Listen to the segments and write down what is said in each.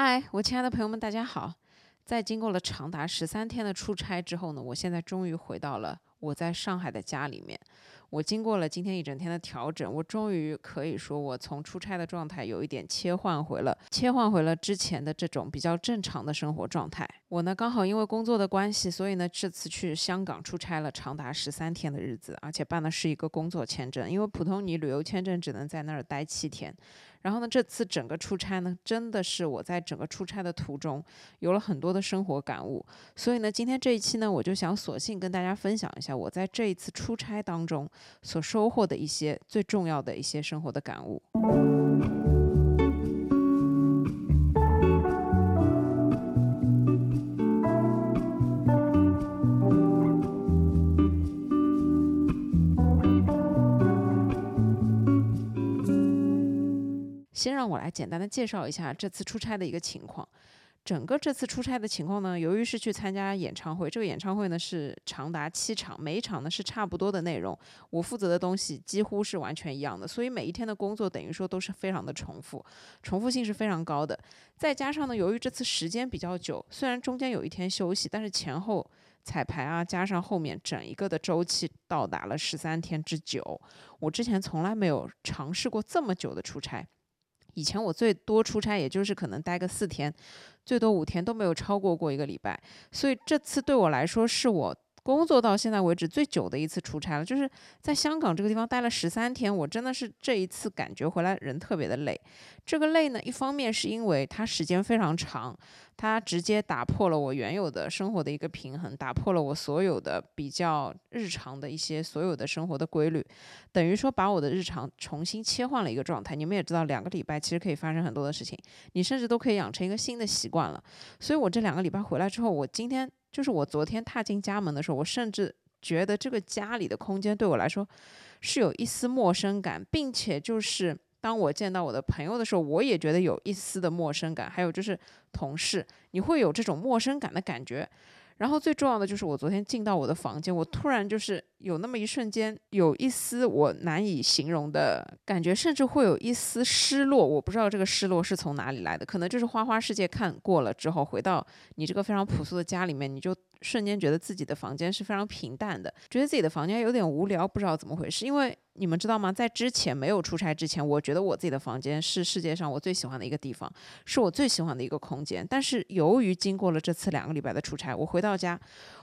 嗨，我亲爱的朋友们，大家好！在经过了长达十三天的出差之后呢，我现在终于回到了我在上海的家里面。我经过了今天一整天的调整，我终于可以说，我从出差的状态有一点切换回了，切换回了之前的这种比较正常的生活状态。我呢，刚好因为工作的关系，所以呢，这次去香港出差了长达十三天的日子，而且办的是一个工作签证，因为普通你旅游签证只能在那儿待七天。然后呢，这次整个出差呢，真的是我在整个出差的途中有了很多的生活感悟。所以呢，今天这一期呢，我就想索性跟大家分享一下我在这一次出差当中所收获的一些最重要的一些生活的感悟。先让我来简单的介绍一下这次出差的一个情况。整个这次出差的情况呢，由于是去参加演唱会，这个演唱会呢是长达七场，每一场呢是差不多的内容，我负责的东西几乎是完全一样的，所以每一天的工作等于说都是非常的重复，重复性是非常高的。再加上呢，由于这次时间比较久，虽然中间有一天休息，但是前后彩排啊，加上后面整一个的周期到达了十三天之久，我之前从来没有尝试过这么久的出差。以前我最多出差，也就是可能待个四天，最多五天都没有超过过一个礼拜，所以这次对我来说是我。工作到现在为止最久的一次出差了，就是在香港这个地方待了十三天。我真的是这一次感觉回来人特别的累。这个累呢，一方面是因为它时间非常长，它直接打破了我原有的生活的一个平衡，打破了我所有的比较日常的一些所有的生活的规律，等于说把我的日常重新切换了一个状态。你们也知道，两个礼拜其实可以发生很多的事情，你甚至都可以养成一个新的习惯了。所以我这两个礼拜回来之后，我今天。就是我昨天踏进家门的时候，我甚至觉得这个家里的空间对我来说是有一丝陌生感，并且就是当我见到我的朋友的时候，我也觉得有一丝的陌生感。还有就是同事，你会有这种陌生感的感觉。然后最重要的就是，我昨天进到我的房间，我突然就是有那么一瞬间，有一丝我难以形容的感觉，甚至会有一丝失落。我不知道这个失落是从哪里来的，可能就是花花世界看过了之后，回到你这个非常朴素的家里面，你就瞬间觉得自己的房间是非常平淡的，觉得自己的房间有点无聊，不知道怎么回事，因为。你们知道吗？在之前没有出差之前，我觉得我自己的房间是世界上我最喜欢的一个地方，是我最喜欢的一个空间。但是由于经过了这次两个礼拜的出差，我回到家。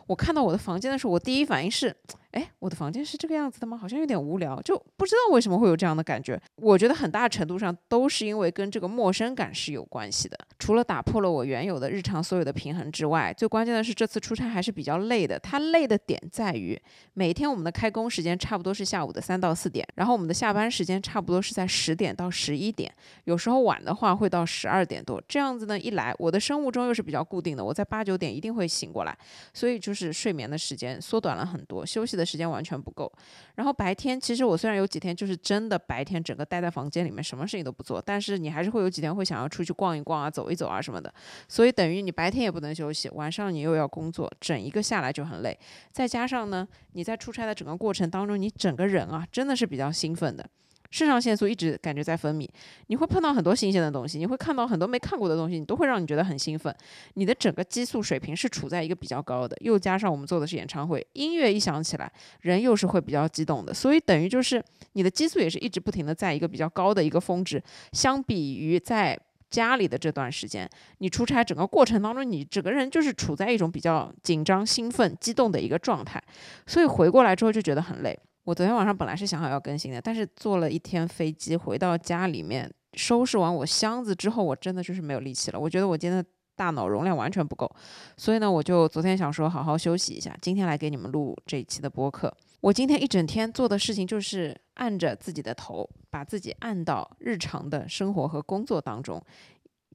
我看到我的房间的时候，我第一反应是，哎，我的房间是这个样子的吗？好像有点无聊，就不知道为什么会有这样的感觉。我觉得很大程度上都是因为跟这个陌生感是有关系的。除了打破了我原有的日常所有的平衡之外，最关键的是这次出差还是比较累的。它累的点在于，每天我们的开工时间差不多是下午的三到四点，然后我们的下班时间差不多是在十点到十一点，有时候晚的话会到十二点多。这样子呢，一来我的生物钟又是比较固定的，我在八九点一定会醒过来，所以就。是睡眠的时间缩短了很多，休息的时间完全不够。然后白天，其实我虽然有几天就是真的白天整个待在房间里面，什么事情都不做，但是你还是会有几天会想要出去逛一逛啊，走一走啊什么的。所以等于你白天也不能休息，晚上你又要工作，整一个下来就很累。再加上呢，你在出差的整个过程当中，你整个人啊真的是比较兴奋的。肾上腺素一直感觉在分泌，你会碰到很多新鲜的东西，你会看到很多没看过的东西，你都会让你觉得很兴奋。你的整个激素水平是处在一个比较高的，又加上我们做的是演唱会，音乐一响起来，人又是会比较激动的，所以等于就是你的激素也是一直不停的在一个比较高的一个峰值。相比于在家里的这段时间，你出差整个过程当中，你整个人就是处在一种比较紧张、兴奋、激动的一个状态，所以回过来之后就觉得很累。我昨天晚上本来是想好要更新的，但是坐了一天飞机回到家里面，收拾完我箱子之后，我真的就是没有力气了。我觉得我今天的大脑容量完全不够，所以呢，我就昨天想说好好休息一下，今天来给你们录这一期的播客。我今天一整天做的事情就是按着自己的头，把自己按到日常的生活和工作当中，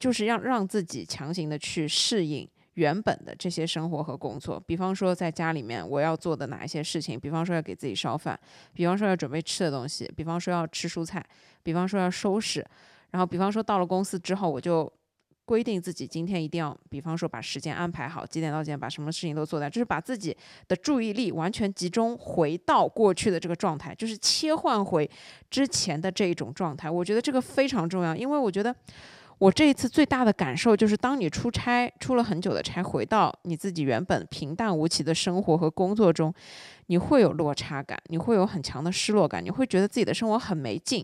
就是让让自己强行的去适应。原本的这些生活和工作，比方说在家里面我要做的哪一些事情，比方说要给自己烧饭，比方说要准备吃的东西，比方说要吃蔬菜，比方说要收拾，然后比方说到了公司之后，我就规定自己今天一定要，比方说把时间安排好，几点到几点把什么事情都做掉，就是把自己的注意力完全集中回到过去的这个状态，就是切换回之前的这一种状态。我觉得这个非常重要，因为我觉得。我这一次最大的感受就是，当你出差出了很久的差，回到你自己原本平淡无奇的生活和工作中，你会有落差感，你会有很强的失落感，你会觉得自己的生活很没劲。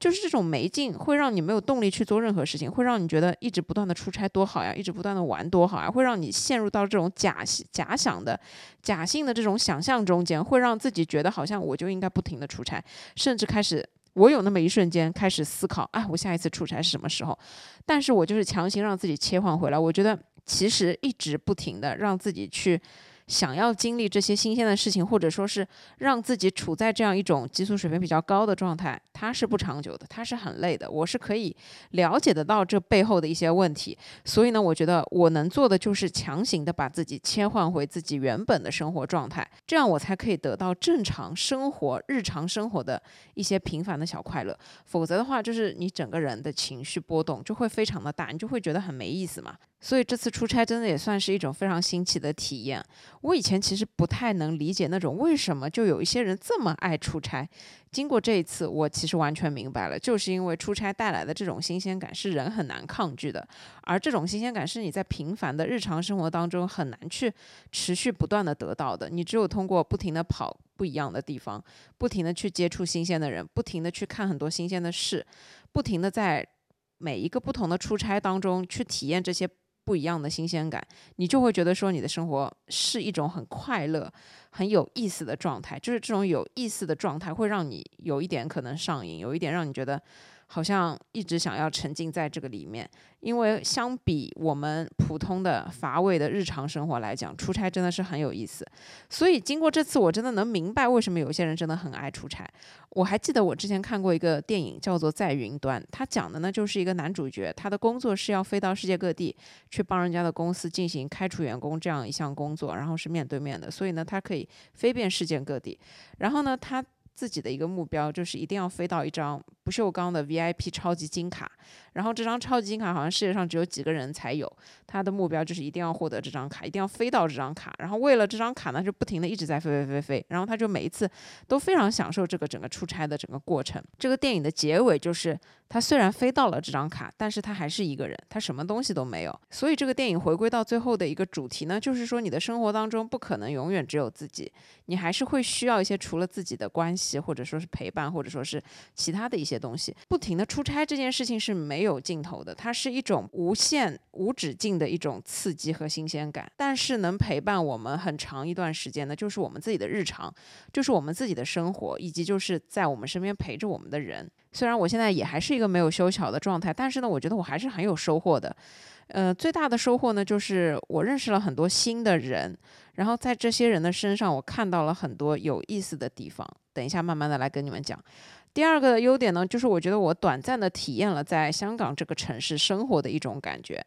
就是这种没劲，会让你没有动力去做任何事情，会让你觉得一直不断的出差多好呀，一直不断的玩多好呀，会让你陷入到这种假假想的、假性的这种想象中间，会让自己觉得好像我就应该不停的出差，甚至开始我有那么一瞬间开始思考，哎，我下一次出差是什么时候？但是我就是强行让自己切换回来，我觉得其实一直不停的让自己去。想要经历这些新鲜的事情，或者说是让自己处在这样一种激素水平比较高的状态，它是不长久的，它是很累的。我是可以了解得到这背后的一些问题，所以呢，我觉得我能做的就是强行的把自己切换回自己原本的生活状态，这样我才可以得到正常生活、日常生活的一些平凡的小快乐。否则的话，就是你整个人的情绪波动就会非常的大，你就会觉得很没意思嘛。所以这次出差真的也算是一种非常新奇的体验。我以前其实不太能理解那种为什么就有一些人这么爱出差。经过这一次，我其实完全明白了，就是因为出差带来的这种新鲜感是人很难抗拒的，而这种新鲜感是你在平凡的日常生活当中很难去持续不断的得到的。你只有通过不停的跑不一样的地方，不停的去接触新鲜的人，不停的去看很多新鲜的事，不停的在每一个不同的出差当中去体验这些。不一样的新鲜感，你就会觉得说你的生活是一种很快乐、很有意思的状态。就是这种有意思的状态，会让你有一点可能上瘾，有一点让你觉得。好像一直想要沉浸在这个里面，因为相比我们普通的乏味的日常生活来讲，出差真的是很有意思。所以经过这次，我真的能明白为什么有些人真的很爱出差。我还记得我之前看过一个电影，叫做《在云端》，它讲的呢就是一个男主角，他的工作是要飞到世界各地去帮人家的公司进行开除员工这样一项工作，然后是面对面的，所以呢，他可以飞遍世界各地。然后呢，他。自己的一个目标就是一定要飞到一张不锈钢的 VIP 超级金卡，然后这张超级金卡好像世界上只有几个人才有。他的目标就是一定要获得这张卡，一定要飞到这张卡。然后为了这张卡呢，就不停的一直在飞飞飞飞。然后他就每一次都非常享受这个整个出差的整个过程。这个电影的结尾就是他虽然飞到了这张卡，但是他还是一个人，他什么东西都没有。所以这个电影回归到最后的一个主题呢，就是说你的生活当中不可能永远只有自己，你还是会需要一些除了自己的关系。或者说是陪伴，或者说是其他的一些些东西，不停的出差这件事情是没有尽头的，它是一种无限无止境的一种刺激和新鲜感。但是能陪伴我们很长一段时间的，就是我们自己的日常，就是我们自己的生活，以及就是在我们身边陪着我们的人。虽然我现在也还是一个没有修巧的状态，但是呢，我觉得我还是很有收获的。呃，最大的收获呢，就是我认识了很多新的人，然后在这些人的身上，我看到了很多有意思的地方。等一下，慢慢的来跟你们讲。第二个优点呢，就是我觉得我短暂的体验了在香港这个城市生活的一种感觉。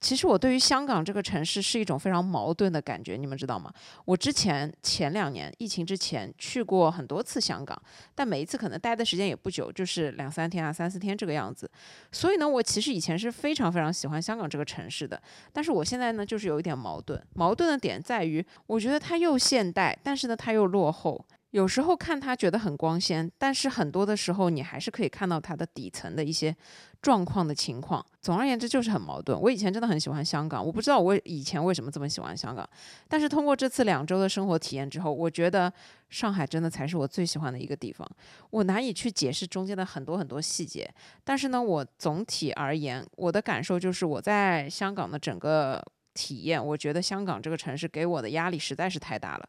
其实我对于香港这个城市是一种非常矛盾的感觉，你们知道吗？我之前前两年疫情之前去过很多次香港，但每一次可能待的时间也不久，就是两三天啊、三四天这个样子。所以呢，我其实以前是非常非常喜欢香港这个城市的。但是我现在呢，就是有一点矛盾。矛盾的点在于，我觉得它又现代，但是呢，它又落后。有时候看它觉得很光鲜，但是很多的时候你还是可以看到它的底层的一些状况的情况。总而言之，就是很矛盾。我以前真的很喜欢香港，我不知道我以前为什么这么喜欢香港，但是通过这次两周的生活体验之后，我觉得上海真的才是我最喜欢的一个地方。我难以去解释中间的很多很多细节，但是呢，我总体而言，我的感受就是我在香港的整个体验，我觉得香港这个城市给我的压力实在是太大了。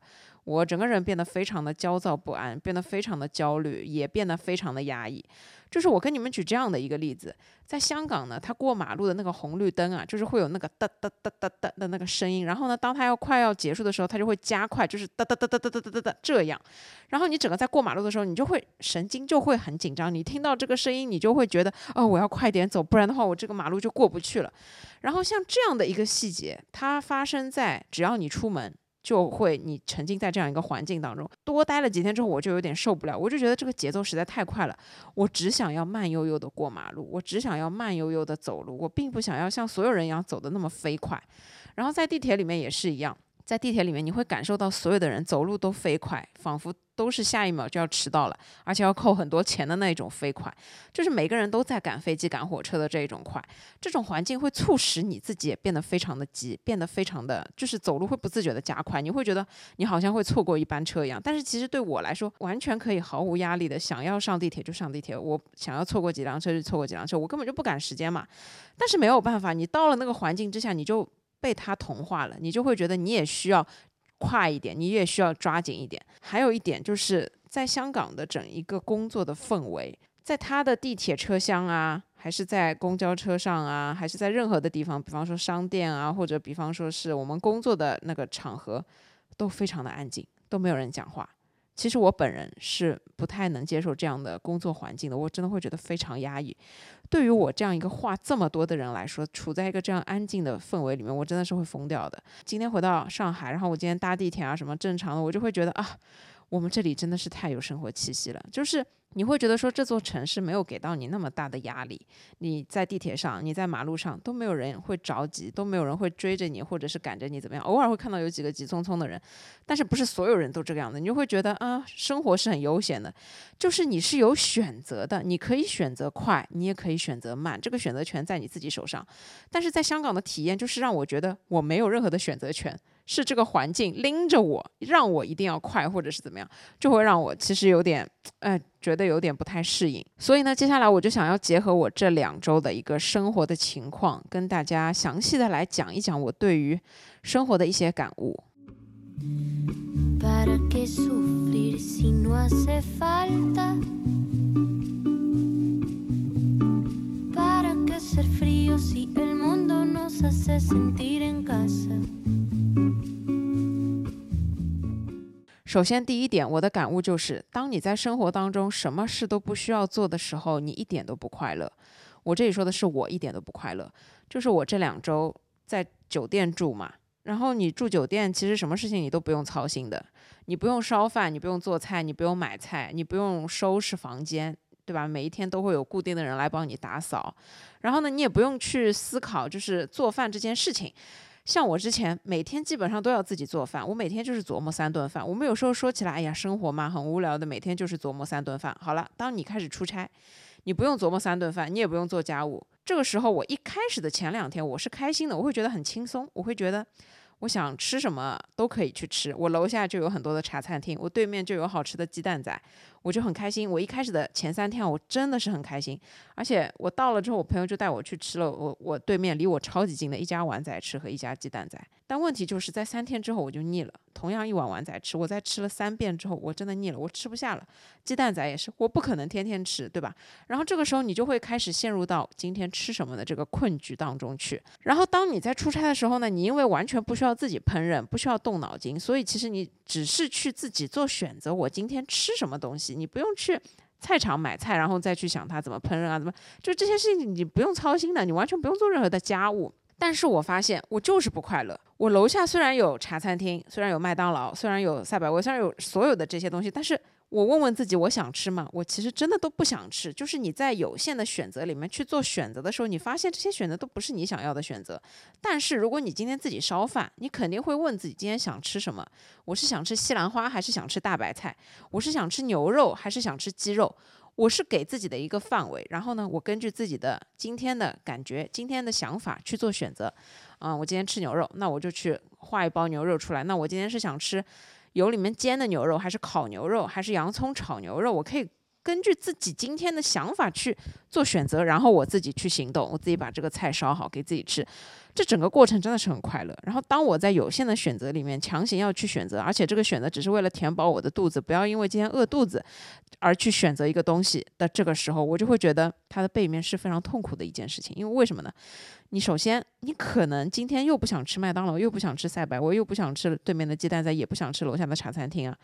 我整个人变得非常的焦躁不安，变得非常的焦虑，也变得非常的压抑。就是我跟你们举这样的一个例子，在香港呢，他过马路的那个红绿灯啊，就是会有那个哒哒哒哒哒的那个声音。然后呢，当他要快要结束的时候，他就会加快，就是哒哒哒哒哒哒哒哒哒这样。然后你整个在过马路的时候，你就会神经就会很紧张。你听到这个声音，你就会觉得哦，我要快点走，不然的话我这个马路就过不去了。然后像这样的一个细节，它发生在只要你出门。就会你沉浸在这样一个环境当中，多待了几天之后，我就有点受不了，我就觉得这个节奏实在太快了，我只想要慢悠悠的过马路，我只想要慢悠悠的走路，我并不想要像所有人一样走的那么飞快。然后在地铁里面也是一样。在地铁里面，你会感受到所有的人走路都飞快，仿佛都是下一秒就要迟到了，而且要扣很多钱的那种飞快，就是每个人都在赶飞机、赶火车的这一种快。这种环境会促使你自己也变得非常的急，变得非常的就是走路会不自觉的加快，你会觉得你好像会错过一班车一样。但是其实对我来说，完全可以毫无压力的想要上地铁就上地铁，我想要错过几辆车就错过几辆车，我根本就不赶时间嘛。但是没有办法，你到了那个环境之下，你就。被他同化了，你就会觉得你也需要快一点，你也需要抓紧一点。还有一点就是在香港的整一个工作的氛围，在他的地铁车厢啊，还是在公交车上啊，还是在任何的地方，比方说商店啊，或者比方说是我们工作的那个场合，都非常的安静，都没有人讲话。其实我本人是不太能接受这样的工作环境的，我真的会觉得非常压抑。对于我这样一个话这么多的人来说，处在一个这样安静的氛围里面，我真的是会疯掉的。今天回到上海，然后我今天搭地铁啊什么正常的，我就会觉得啊，我们这里真的是太有生活气息了，就是。你会觉得说这座城市没有给到你那么大的压力，你在地铁上，你在马路上都没有人会着急，都没有人会追着你或者是赶着你怎么样，偶尔会看到有几个急匆匆的人，但是不是所有人都这个样子，你就会觉得啊，生活是很悠闲的，就是你是有选择的，你可以选择快，你也可以选择慢，这个选择权在你自己手上。但是在香港的体验就是让我觉得我没有任何的选择权。是这个环境拎着我，让我一定要快，或者是怎么样，就会让我其实有点，哎，觉得有点不太适应。所以呢，接下来我就想要结合我这两周的一个生活的情况，跟大家详细的来讲一讲我对于生活的一些感悟。首先，第一点，我的感悟就是，当你在生活当中什么事都不需要做的时候，你一点都不快乐。我这里说的是我一点都不快乐，就是我这两周在酒店住嘛，然后你住酒店，其实什么事情你都不用操心的，你不用烧饭，你不用做菜，你不用买菜，你不用收拾房间，对吧？每一天都会有固定的人来帮你打扫，然后呢，你也不用去思考就是做饭这件事情。像我之前每天基本上都要自己做饭，我每天就是琢磨三顿饭。我们有时候说起来，哎呀，生活嘛很无聊的，每天就是琢磨三顿饭。好了，当你开始出差，你不用琢磨三顿饭，你也不用做家务。这个时候，我一开始的前两天我是开心的，我会觉得很轻松，我会觉得。我想吃什么都可以去吃，我楼下就有很多的茶餐厅，我对面就有好吃的鸡蛋仔，我就很开心。我一开始的前三天，我真的是很开心，而且我到了之后，我朋友就带我去吃了我我对面离我超级近的一家碗仔吃和一家鸡蛋仔。但问题就是在三天之后我就腻了，同样一碗碗仔吃，我在吃了三遍之后，我真的腻了，我吃不下了。鸡蛋仔也是，我不可能天天吃，对吧？然后这个时候你就会开始陷入到今天吃什么的这个困局当中去。然后当你在出差的时候呢，你因为完全不需要要自己烹饪，不需要动脑筋，所以其实你只是去自己做选择，我今天吃什么东西，你不用去菜场买菜，然后再去想它怎么烹饪啊，怎么就这些事情你不用操心的，你完全不用做任何的家务。但是我发现我就是不快乐。我楼下虽然有茶餐厅，虽然有麦当劳，虽然有赛百味，虽然有所有的这些东西，但是我问问自己，我想吃吗？我其实真的都不想吃。就是你在有限的选择里面去做选择的时候，你发现这些选择都不是你想要的选择。但是如果你今天自己烧饭，你肯定会问自己今天想吃什么？我是想吃西兰花还是想吃大白菜？我是想吃牛肉还是想吃鸡肉？我是给自己的一个范围，然后呢，我根据自己的今天的感觉、今天的想法去做选择。啊，我今天吃牛肉，那我就去画一包牛肉出来。那我今天是想吃油里面煎的牛肉，还是烤牛肉，还是洋葱炒牛肉？我可以根据自己今天的想法去做选择，然后我自己去行动，我自己把这个菜烧好给自己吃。这整个过程真的是很快乐。然后，当我在有限的选择里面强行要去选择，而且这个选择只是为了填饱我的肚子，不要因为今天饿肚子而去选择一个东西的这个时候，我就会觉得它的背面是非常痛苦的一件事情。因为为什么呢？你首先，你可能今天又不想吃麦当劳，又不想吃赛百味，又不想吃对面的鸡蛋仔，也不想吃楼下的茶餐厅啊。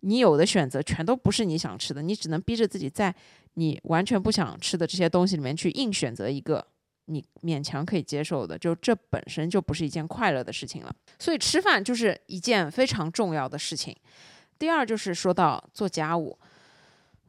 你有的选择全都不是你想吃的，你只能逼着自己在你完全不想吃的这些东西里面去硬选择一个。你勉强可以接受的，就这本身就不是一件快乐的事情了。所以吃饭就是一件非常重要的事情。第二就是说到做家务，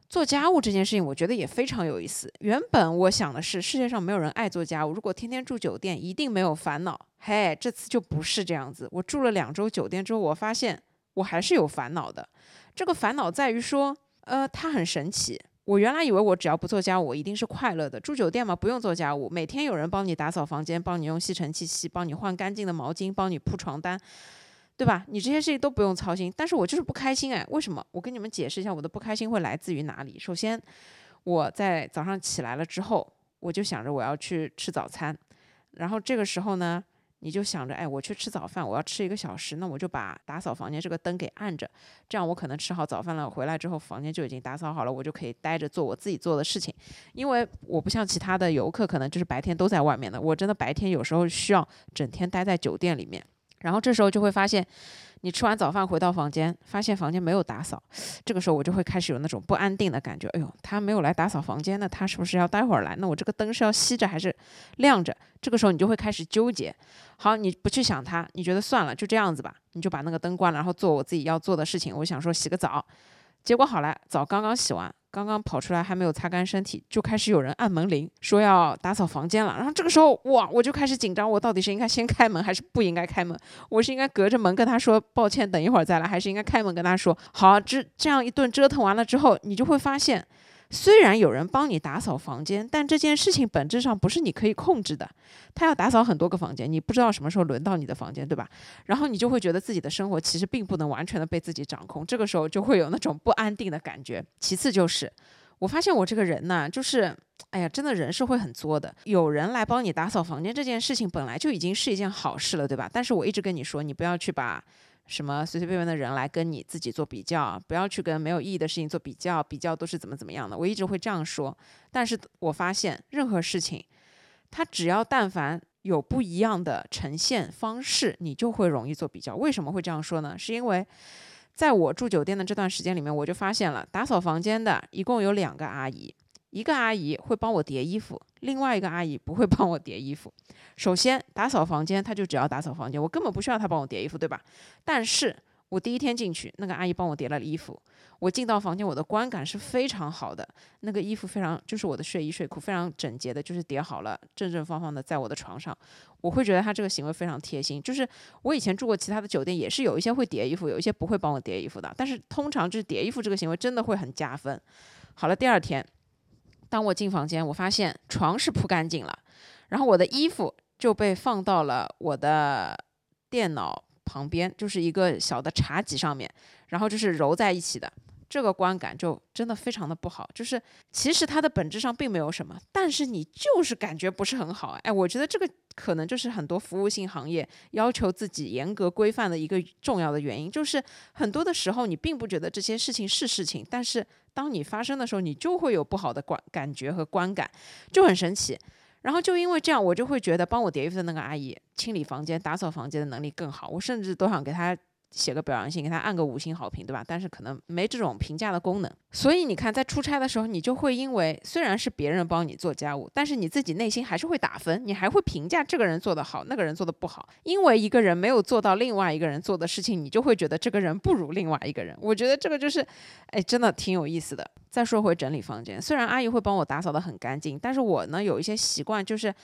做家务这件事情，我觉得也非常有意思。原本我想的是，世界上没有人爱做家务，如果天天住酒店，一定没有烦恼。嘿，这次就不是这样子。我住了两周酒店之后，我发现我还是有烦恼的。这个烦恼在于说，呃，它很神奇。我原来以为我只要不做家务，我一定是快乐的。住酒店嘛，不用做家务，每天有人帮你打扫房间，帮你用吸尘器吸，帮你换干净的毛巾，帮你铺床单。对吧？你这些事情都不用操心，但是我就是不开心哎，为什么？我跟你们解释一下，我的不开心会来自于哪里。首先，我在早上起来了之后，我就想着我要去吃早餐，然后这个时候呢，你就想着，哎，我去吃早饭，我要吃一个小时，那我就把打扫房间这个灯给按着，这样我可能吃好早饭了，回来之后房间就已经打扫好了，我就可以待着做我自己做的事情。因为我不像其他的游客，可能就是白天都在外面的，我真的白天有时候需要整天待在酒店里面。然后这时候就会发现，你吃完早饭回到房间，发现房间没有打扫，这个时候我就会开始有那种不安定的感觉。哎呦，他没有来打扫房间，那他是不是要待会儿来？那我这个灯是要熄着还是亮着？这个时候你就会开始纠结。好，你不去想他，你觉得算了，就这样子吧，你就把那个灯关了，然后做我自己要做的事情。我想说洗个澡，结果好了，澡刚刚洗完。刚刚跑出来还没有擦干身体，就开始有人按门铃，说要打扫房间了。然后这个时候，哇，我就开始紧张，我到底是应该先开门还是不应该开门？我是应该隔着门跟他说抱歉，等一会儿再来，还是应该开门跟他说好？这这样一顿折腾完了之后，你就会发现。虽然有人帮你打扫房间，但这件事情本质上不是你可以控制的。他要打扫很多个房间，你不知道什么时候轮到你的房间，对吧？然后你就会觉得自己的生活其实并不能完全的被自己掌控，这个时候就会有那种不安定的感觉。其次就是，我发现我这个人呢，就是，哎呀，真的人是会很作的。有人来帮你打扫房间这件事情本来就已经是一件好事了，对吧？但是我一直跟你说，你不要去把。什么随随便便的人来跟你自己做比较，不要去跟没有意义的事情做比较，比较都是怎么怎么样的。我一直会这样说，但是我发现任何事情，它只要但凡有不一样的呈现方式，你就会容易做比较。为什么会这样说呢？是因为在我住酒店的这段时间里面，我就发现了打扫房间的一共有两个阿姨。一个阿姨会帮我叠衣服，另外一个阿姨不会 帮我叠衣服。首先打扫房间，她就只要打扫房间，我根本不需要她帮我叠衣服，对吧？但是我第一天进去，那个阿姨帮我叠了衣服，我进到房间，我的观感是非常好的。那个衣服非常，就是我的睡衣睡裤非常整洁的，就是叠好了，正正方方的在我的床上。我会觉得她这个行为非常贴心。就是我以前住过其他的酒店，也是有一些会叠衣服，有一些不会帮我叠衣服的。但是通常就是叠衣服这个行为真的会很加分。好了，第二天。当我进房间，我发现床是铺干净了，然后我的衣服就被放到了我的电脑旁边，就是一个小的茶几上面，然后就是揉在一起的。这个观感就真的非常的不好，就是其实它的本质上并没有什么，但是你就是感觉不是很好。哎，我觉得这个可能就是很多服务性行业要求自己严格规范的一个重要的原因，就是很多的时候你并不觉得这些事情是事情，但是当你发生的时候，你就会有不好的观感觉和观感，就很神奇。然后就因为这样，我就会觉得帮我叠衣服的那个阿姨清理房间、打扫房间的能力更好，我甚至都想给她。写个表扬信，给他按个五星好评，对吧？但是可能没这种评价的功能，所以你看，在出差的时候，你就会因为虽然是别人帮你做家务，但是你自己内心还是会打分，你还会评价这个人做得好，那个人做得不好。因为一个人没有做到另外一个人做的事情，你就会觉得这个人不如另外一个人。我觉得这个就是，哎，真的挺有意思的。再说回整理房间，虽然阿姨会帮我打扫的很干净，但是我呢有一些习惯，就是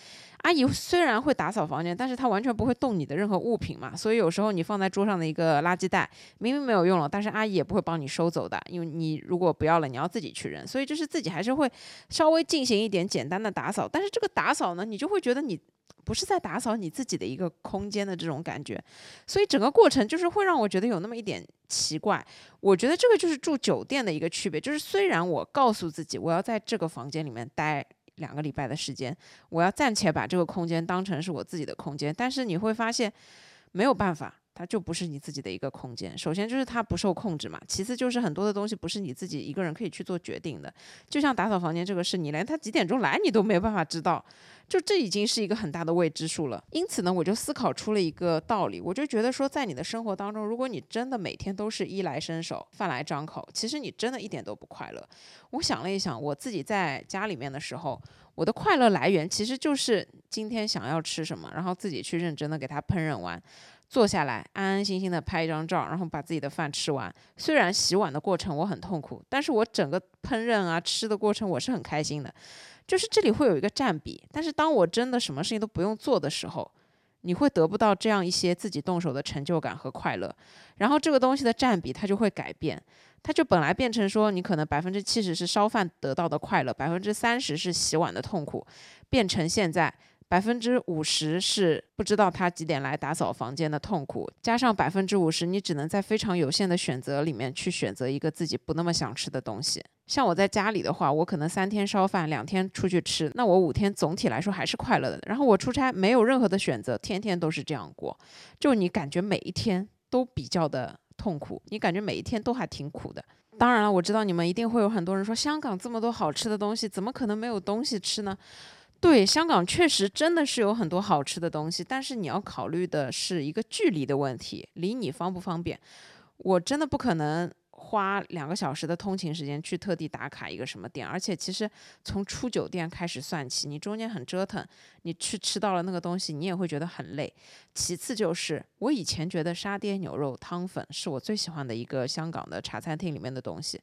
阿姨虽然会打扫房间，但是她完全不会动你的任何物品嘛，所以有时候你放在桌上的一个垃圾袋，明明没有用了，但是阿姨也不会帮你收走的，因为你如果不要了，你要自己去扔，所以就是自己还是会稍微进行一点简单的打扫，但是这个打扫呢，你就会觉得你。不是在打扫你自己的一个空间的这种感觉，所以整个过程就是会让我觉得有那么一点奇怪。我觉得这个就是住酒店的一个区别，就是虽然我告诉自己我要在这个房间里面待两个礼拜的时间，我要暂且把这个空间当成是我自己的空间，但是你会发现没有办法。它就不是你自己的一个空间。首先就是它不受控制嘛，其次就是很多的东西不是你自己一个人可以去做决定的。就像打扫房间这个事，你连他几点钟来你都没有办法知道，就这已经是一个很大的未知数了。因此呢，我就思考出了一个道理，我就觉得说，在你的生活当中，如果你真的每天都是衣来伸手、饭来张口，其实你真的一点都不快乐。我想了一想，我自己在家里面的时候，我的快乐来源其实就是今天想要吃什么，然后自己去认真的给它烹饪完。坐下来，安安心心的拍一张照，然后把自己的饭吃完。虽然洗碗的过程我很痛苦，但是我整个烹饪啊吃的过程我是很开心的。就是这里会有一个占比，但是当我真的什么事情都不用做的时候，你会得不到这样一些自己动手的成就感和快乐。然后这个东西的占比它就会改变，它就本来变成说你可能百分之七十是烧饭得到的快乐，百分之三十是洗碗的痛苦，变成现在。百分之五十是不知道他几点来打扫房间的痛苦，加上百分之五十，你只能在非常有限的选择里面去选择一个自己不那么想吃的东西。像我在家里的话，我可能三天烧饭，两天出去吃，那我五天总体来说还是快乐的。然后我出差没有任何的选择，天天都是这样过，就你感觉每一天都比较的痛苦，你感觉每一天都还挺苦的。当然了，我知道你们一定会有很多人说，香港这么多好吃的东西，怎么可能没有东西吃呢？对，香港确实真的是有很多好吃的东西，但是你要考虑的是一个距离的问题，离你方不方便。我真的不可能花两个小时的通勤时间去特地打卡一个什么店，而且其实从出酒店开始算起，你中间很折腾，你去吃到了那个东西，你也会觉得很累。其次就是我以前觉得沙爹牛肉汤粉是我最喜欢的一个香港的茶餐厅里面的东西，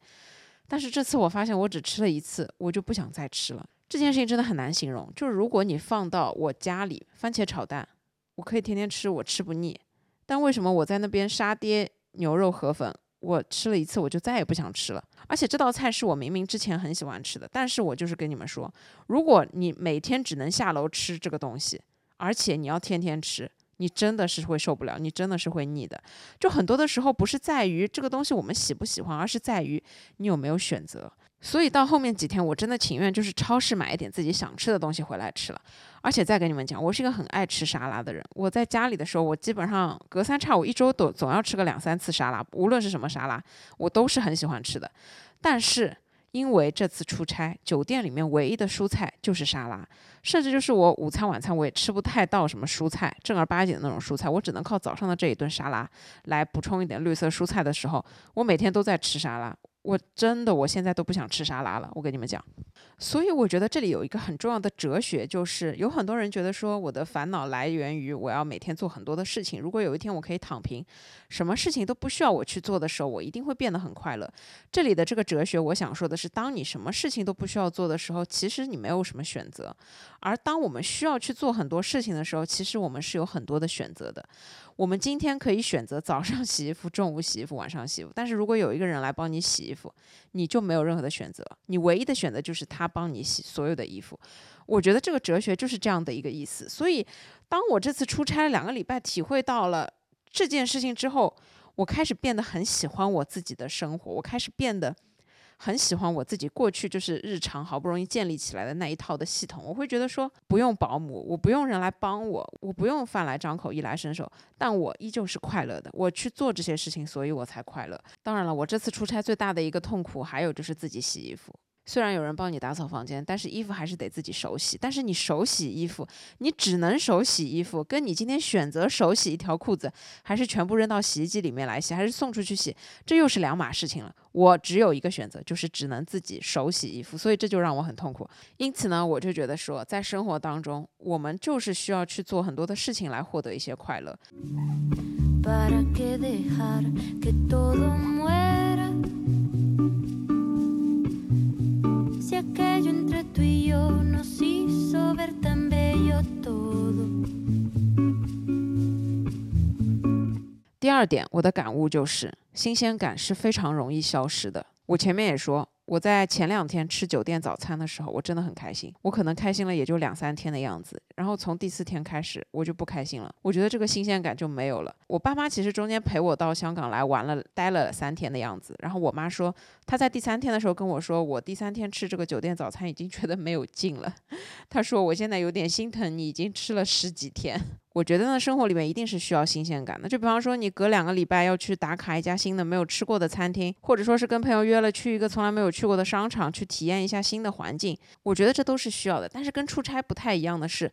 但是这次我发现我只吃了一次，我就不想再吃了。这件事情真的很难形容，就是如果你放到我家里，番茄炒蛋，我可以天天吃，我吃不腻。但为什么我在那边沙爹牛肉河粉，我吃了一次我就再也不想吃了？而且这道菜是我明明之前很喜欢吃的，但是我就是跟你们说，如果你每天只能下楼吃这个东西，而且你要天天吃，你真的是会受不了，你真的是会腻的。就很多的时候不是在于这个东西我们喜不喜欢，而是在于你有没有选择。所以到后面几天，我真的情愿就是超市买一点自己想吃的东西回来吃了。而且再跟你们讲，我是一个很爱吃沙拉的人。我在家里的时候，我基本上隔三差五一周都总要吃个两三次沙拉，无论是什么沙拉，我都是很喜欢吃的。但是因为这次出差，酒店里面唯一的蔬菜就是沙拉，甚至就是我午餐晚餐我也吃不太到什么蔬菜，正儿八经的那种蔬菜，我只能靠早上的这一顿沙拉来补充一点绿色蔬菜的时候，我每天都在吃沙拉。我真的，我现在都不想吃沙拉了。我跟你们讲，所以我觉得这里有一个很重要的哲学，就是有很多人觉得说，我的烦恼来源于我要每天做很多的事情。如果有一天我可以躺平，什么事情都不需要我去做的时候，我一定会变得很快乐。这里的这个哲学，我想说的是，当你什么事情都不需要做的时候，其实你没有什么选择；而当我们需要去做很多事情的时候，其实我们是有很多的选择的。我们今天可以选择早上洗衣服、中午洗衣服、晚上洗衣服，但是如果有一个人来帮你洗衣服，你就没有任何的选择，你唯一的选择就是他帮你洗所有的衣服。我觉得这个哲学就是这样的一个意思。所以，当我这次出差两个礼拜，体会到了这件事情之后，我开始变得很喜欢我自己的生活，我开始变得。很喜欢我自己过去就是日常好不容易建立起来的那一套的系统，我会觉得说不用保姆，我不用人来帮我，我不用饭来张口、衣来伸手，但我依旧是快乐的。我去做这些事情，所以我才快乐。当然了，我这次出差最大的一个痛苦，还有就是自己洗衣服。虽然有人帮你打扫房间，但是衣服还是得自己手洗。但是你手洗衣服，你只能手洗衣服，跟你今天选择手洗一条裤子，还是全部扔到洗衣机里面来洗，还是送出去洗，这又是两码事情了。我只有一个选择，就是只能自己手洗衣服，所以这就让我很痛苦。因此呢，我就觉得说，在生活当中，我们就是需要去做很多的事情来获得一些快乐。第二点，我的感悟就是，新鲜感是非常容易消失的。我前面也说。我在前两天吃酒店早餐的时候，我真的很开心。我可能开心了也就两三天的样子，然后从第四天开始我就不开心了。我觉得这个新鲜感就没有了。我爸妈其实中间陪我到香港来玩了，待了三天的样子。然后我妈说，她在第三天的时候跟我说，我第三天吃这个酒店早餐已经觉得没有劲了。她说我现在有点心疼你，已经吃了十几天。我觉得呢，生活里面一定是需要新鲜感的。就比方说，你隔两个礼拜要去打卡一家新的没有吃过的餐厅，或者说是跟朋友约了去一个从来没有去过的商场，去体验一下新的环境。我觉得这都是需要的。但是跟出差不太一样的是，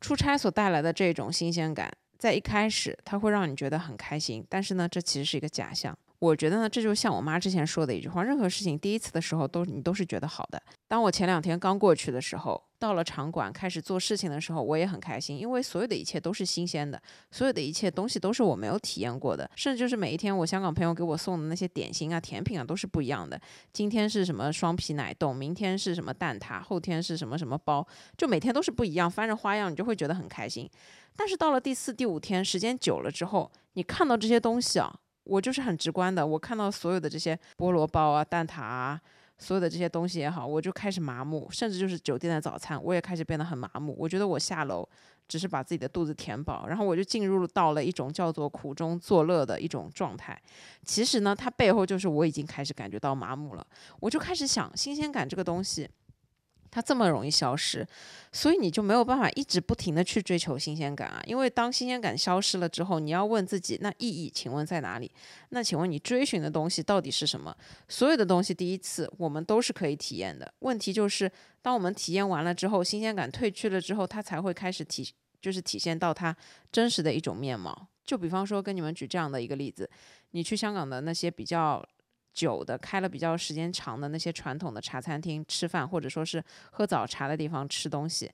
出差所带来的这种新鲜感，在一开始它会让你觉得很开心，但是呢，这其实是一个假象。我觉得呢，这就像我妈之前说的一句话：任何事情第一次的时候都你都是觉得好的。当我前两天刚过去的时候，到了场馆开始做事情的时候，我也很开心，因为所有的一切都是新鲜的，所有的一切东西都是我没有体验过的，甚至就是每一天我香港朋友给我送的那些点心啊、甜品啊都是不一样的。今天是什么双皮奶冻，明天是什么蛋挞，后天是什么什么包，就每天都是不一样，翻着花样，你就会觉得很开心。但是到了第四、第五天，时间久了之后，你看到这些东西啊。我就是很直观的，我看到所有的这些菠萝包啊、蛋挞啊，所有的这些东西也好，我就开始麻木，甚至就是酒店的早餐，我也开始变得很麻木。我觉得我下楼只是把自己的肚子填饱，然后我就进入到了一种叫做苦中作乐的一种状态。其实呢，它背后就是我已经开始感觉到麻木了，我就开始想新鲜感这个东西。它这么容易消失，所以你就没有办法一直不停的去追求新鲜感啊！因为当新鲜感消失了之后，你要问自己，那意义请问在哪里？那请问你追寻的东西到底是什么？所有的东西第一次我们都是可以体验的，问题就是当我们体验完了之后，新鲜感褪去了之后，它才会开始体，就是体现到它真实的一种面貌。就比方说跟你们举这样的一个例子，你去香港的那些比较。久的开了比较时间长的那些传统的茶餐厅吃饭，或者说是喝早茶的地方吃东西。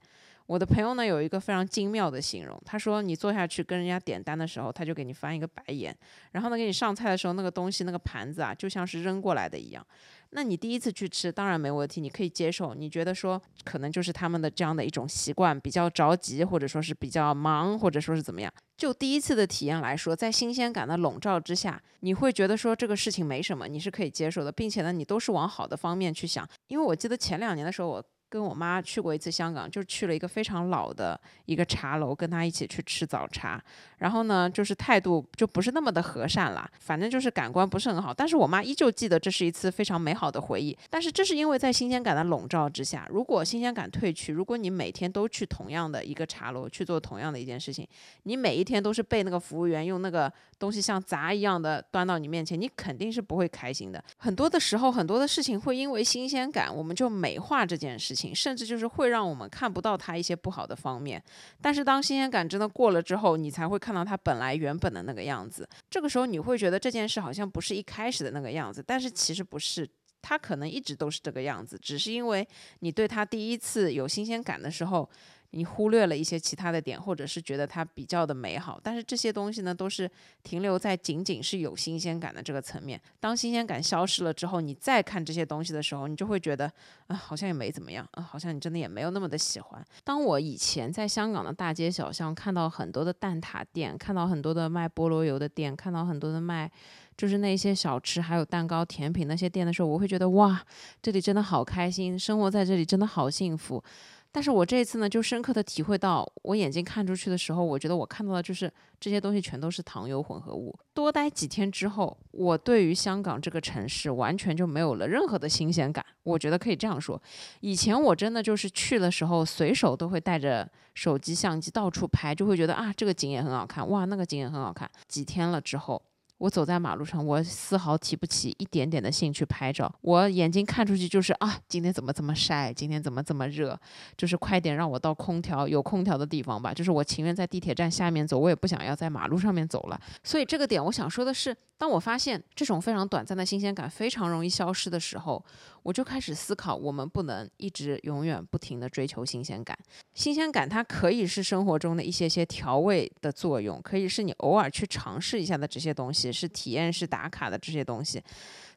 我的朋友呢有一个非常精妙的形容，他说你坐下去跟人家点单的时候，他就给你翻一个白眼，然后呢给你上菜的时候，那个东西那个盘子啊就像是扔过来的一样。那你第一次去吃，当然没问题，你可以接受。你觉得说可能就是他们的这样的一种习惯，比较着急，或者说是比较忙，或者说是怎么样？就第一次的体验来说，在新鲜感的笼罩之下，你会觉得说这个事情没什么，你是可以接受的，并且呢，你都是往好的方面去想。因为我记得前两年的时候，我。跟我妈去过一次香港，就去了一个非常老的一个茶楼，跟她一起去吃早茶。然后呢，就是态度就不是那么的和善了，反正就是感官不是很好。但是我妈依旧记得这是一次非常美好的回忆。但是这是因为在新鲜感的笼罩之下，如果新鲜感褪去，如果你每天都去同样的一个茶楼去做同样的一件事情，你每一天都是被那个服务员用那个东西像砸一样的端到你面前，你肯定是不会开心的。很多的时候，很多的事情会因为新鲜感，我们就美化这件事情。甚至就是会让我们看不到它一些不好的方面，但是当新鲜感真的过了之后，你才会看到它本来原本的那个样子。这个时候你会觉得这件事好像不是一开始的那个样子，但是其实不是，它可能一直都是这个样子，只是因为你对它第一次有新鲜感的时候。你忽略了一些其他的点，或者是觉得它比较的美好，但是这些东西呢，都是停留在仅仅是有新鲜感的这个层面。当新鲜感消失了之后，你再看这些东西的时候，你就会觉得啊，好像也没怎么样，啊，好像你真的也没有那么的喜欢。当我以前在香港的大街小巷看到很多的蛋挞店，看到很多的卖菠萝油的店，看到很多的卖就是那些小吃还有蛋糕甜品那些店的时候，我会觉得哇，这里真的好开心，生活在这里真的好幸福。但是我这一次呢，就深刻的体会到，我眼睛看出去的时候，我觉得我看到的就是这些东西全都是糖油混合物。多待几天之后，我对于香港这个城市完全就没有了任何的新鲜感。我觉得可以这样说，以前我真的就是去的时候，随手都会带着手机相机到处拍，就会觉得啊，这个景也很好看，哇，那个景也很好看。几天了之后。我走在马路上，我丝毫提不起一点点的兴趣拍照。我眼睛看出去就是啊，今天怎么这么晒？今天怎么这么热？就是快点让我到空调有空调的地方吧。就是我情愿在地铁站下面走，我也不想要在马路上面走了。所以这个点，我想说的是。当我发现这种非常短暂的新鲜感非常容易消失的时候，我就开始思考：我们不能一直永远不停的追求新鲜感。新鲜感它可以是生活中的一些些调味的作用，可以是你偶尔去尝试一下的这些东西，是体验是打卡的这些东西。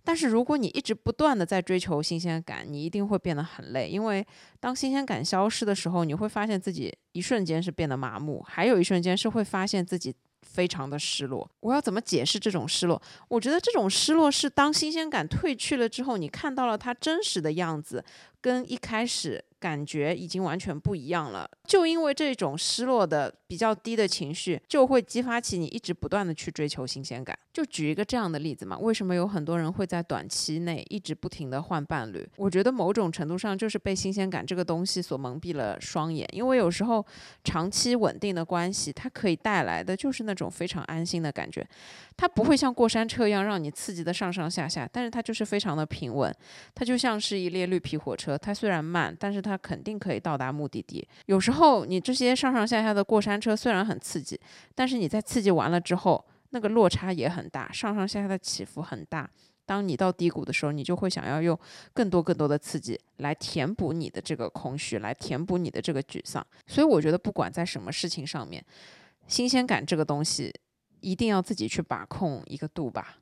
但是如果你一直不断的在追求新鲜感，你一定会变得很累，因为当新鲜感消失的时候，你会发现自己一瞬间是变得麻木，还有一瞬间是会发现自己。非常的失落，我要怎么解释这种失落？我觉得这种失落是当新鲜感褪去了之后，你看到了它真实的样子，跟一开始。感觉已经完全不一样了，就因为这种失落的比较低的情绪，就会激发起你一直不断的去追求新鲜感。就举一个这样的例子嘛，为什么有很多人会在短期内一直不停的换伴侣？我觉得某种程度上就是被新鲜感这个东西所蒙蔽了双眼，因为有时候长期稳定的关系，它可以带来的就是那种非常安心的感觉，它不会像过山车一样让你刺激的上上下下，但是它就是非常的平稳，它就像是一列绿皮火车，它虽然慢，但是它。肯定可以到达目的地。有时候你这些上上下下的过山车虽然很刺激，但是你在刺激完了之后，那个落差也很大，上上下下的起伏很大。当你到低谷的时候，你就会想要用更多更多的刺激来填补你的这个空虚，来填补你的这个沮丧。所以我觉得，不管在什么事情上面，新鲜感这个东西一定要自己去把控一个度吧。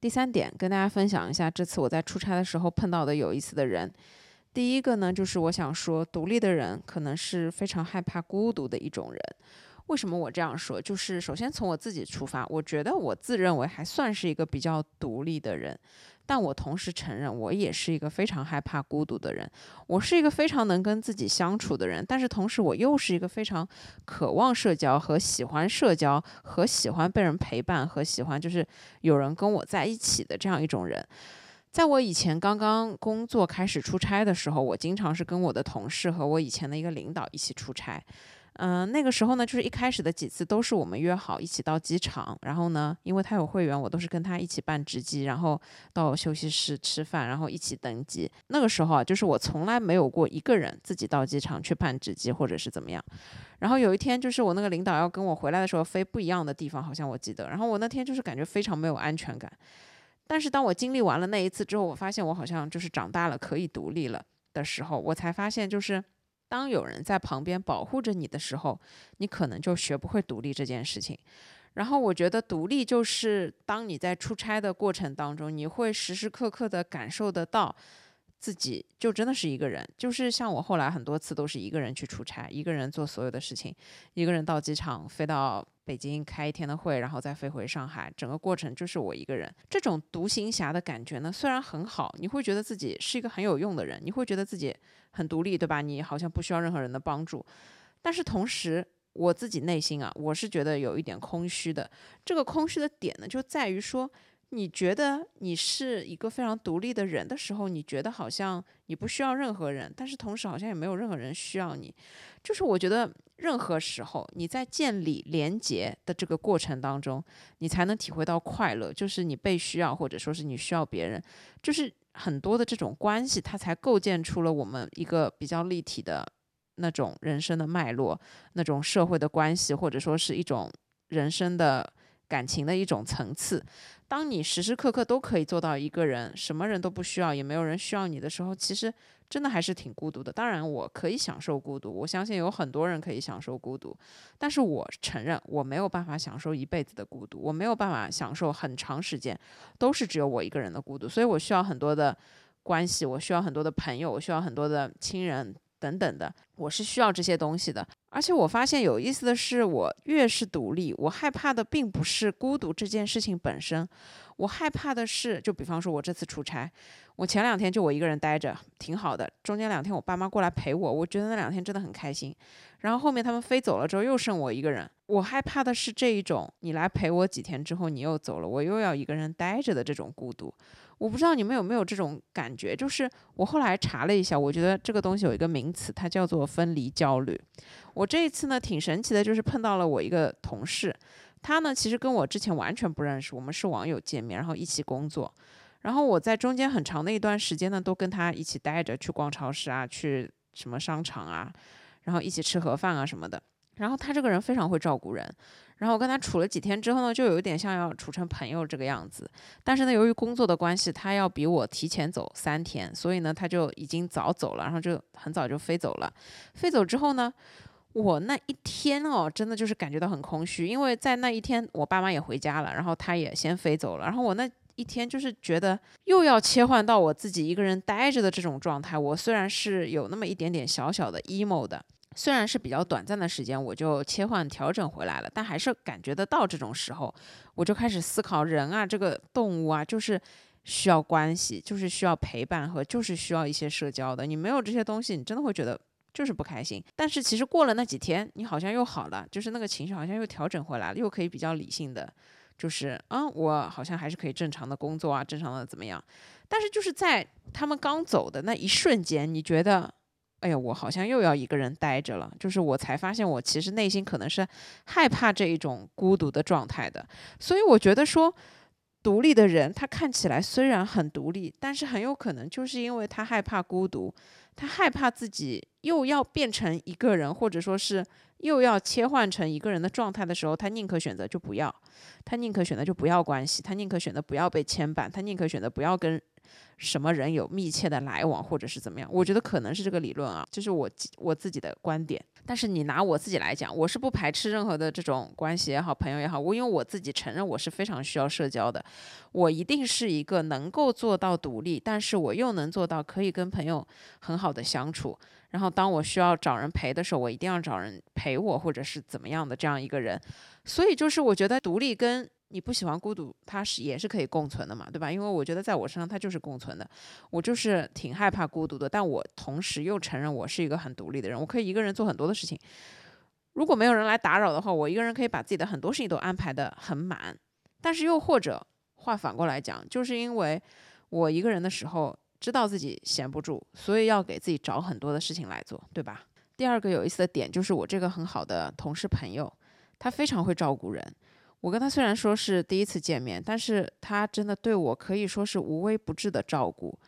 第三点，跟大家分享一下这次我在出差的时候碰到的有意思的人。第一个呢，就是我想说，独立的人可能是非常害怕孤独的一种人。为什么我这样说？就是首先从我自己出发，我觉得我自认为还算是一个比较独立的人。但我同时承认，我也是一个非常害怕孤独的人。我是一个非常能跟自己相处的人，但是同时我又是一个非常渴望社交和喜欢社交和喜欢被人陪伴和喜欢就是有人跟我在一起的这样一种人。在我以前刚刚工作开始出差的时候，我经常是跟我的同事和我以前的一个领导一起出差。嗯，那个时候呢，就是一开始的几次都是我们约好一起到机场，然后呢，因为他有会员，我都是跟他一起办值机，然后到休息室吃饭，然后一起登机。那个时候啊，就是我从来没有过一个人自己到机场去办值机或者是怎么样。然后有一天，就是我那个领导要跟我回来的时候飞不一样的地方，好像我记得。然后我那天就是感觉非常没有安全感。但是当我经历完了那一次之后，我发现我好像就是长大了，可以独立了的时候，我才发现就是。当有人在旁边保护着你的时候，你可能就学不会独立这件事情。然后我觉得独立就是当你在出差的过程当中，你会时时刻刻的感受得到。自己就真的是一个人，就是像我后来很多次都是一个人去出差，一个人做所有的事情，一个人到机场飞到北京开一天的会，然后再飞回上海，整个过程就是我一个人。这种独行侠的感觉呢，虽然很好，你会觉得自己是一个很有用的人，你会觉得自己很独立，对吧？你好像不需要任何人的帮助，但是同时我自己内心啊，我是觉得有一点空虚的。这个空虚的点呢，就在于说。你觉得你是一个非常独立的人的时候，你觉得好像你不需要任何人，但是同时好像也没有任何人需要你。就是我觉得任何时候你在建立连接的这个过程当中，你才能体会到快乐。就是你被需要，或者说是你需要别人，就是很多的这种关系，它才构建出了我们一个比较立体的那种人生的脉络，那种社会的关系，或者说是一种人生的。感情的一种层次，当你时时刻刻都可以做到一个人，什么人都不需要，也没有人需要你的时候，其实真的还是挺孤独的。当然，我可以享受孤独，我相信有很多人可以享受孤独，但是我承认我没有办法享受一辈子的孤独，我没有办法享受很长时间都是只有我一个人的孤独，所以我需要很多的关系，我需要很多的朋友，我需要很多的亲人。等等的，我是需要这些东西的。而且我发现有意思的是，我越是独立，我害怕的并不是孤独这件事情本身，我害怕的是，就比方说我这次出差，我前两天就我一个人待着，挺好的。中间两天我爸妈过来陪我，我觉得那两天真的很开心。然后后面他们飞走了之后，又剩我一个人，我害怕的是这一种，你来陪我几天之后，你又走了，我又要一个人待着的这种孤独。我不知道你们有没有这种感觉，就是我后来查了一下，我觉得这个东西有一个名词，它叫做分离焦虑。我这一次呢挺神奇的，就是碰到了我一个同事，他呢其实跟我之前完全不认识，我们是网友见面，然后一起工作，然后我在中间很长的一段时间呢都跟他一起待着，去逛超市啊，去什么商场啊，然后一起吃盒饭啊什么的。然后他这个人非常会照顾人。然后我跟他处了几天之后呢，就有一点像要处成朋友这个样子。但是呢，由于工作的关系，他要比我提前走三天，所以呢，他就已经早走了，然后就很早就飞走了。飞走之后呢，我那一天哦，真的就是感觉到很空虚，因为在那一天我爸妈也回家了，然后他也先飞走了，然后我那一天就是觉得又要切换到我自己一个人待着的这种状态。我虽然是有那么一点点小小的 emo 的。虽然是比较短暂的时间，我就切换调整回来了，但还是感觉得到这种时候，我就开始思考人啊，这个动物啊，就是需要关系，就是需要陪伴和就是需要一些社交的。你没有这些东西，你真的会觉得就是不开心。但是其实过了那几天，你好像又好了，就是那个情绪好像又调整回来了，又可以比较理性的，就是啊，我好像还是可以正常的工作啊，正常的怎么样？但是就是在他们刚走的那一瞬间，你觉得？哎呀，我好像又要一个人待着了。就是我才发现，我其实内心可能是害怕这一种孤独的状态的。所以我觉得说，独立的人他看起来虽然很独立，但是很有可能就是因为他害怕孤独，他害怕自己又要变成一个人，或者说是又要切换成一个人的状态的时候，他宁可选择就不要，他宁可选择就不要关系，他宁可选择不要被牵绊，他宁可选择不要跟。什么人有密切的来往，或者是怎么样？我觉得可能是这个理论啊，就是我我自己的观点。但是你拿我自己来讲，我是不排斥任何的这种关系也好，朋友也好。我因为我自己承认我是非常需要社交的，我一定是一个能够做到独立，但是我又能做到可以跟朋友很好的相处。然后当我需要找人陪的时候，我一定要找人陪我，或者是怎么样的这样一个人。所以就是我觉得独立跟。你不喜欢孤独，它是也是可以共存的嘛，对吧？因为我觉得在我身上它就是共存的。我就是挺害怕孤独的，但我同时又承认我是一个很独立的人，我可以一个人做很多的事情。如果没有人来打扰的话，我一个人可以把自己的很多事情都安排的很满。但是又或者话反过来讲，就是因为我一个人的时候知道自己闲不住，所以要给自己找很多的事情来做，对吧？第二个有意思的点就是我这个很好的同事朋友，他非常会照顾人。我跟他虽然说是第一次见面，但是他真的对我可以说是无微不至的照顾，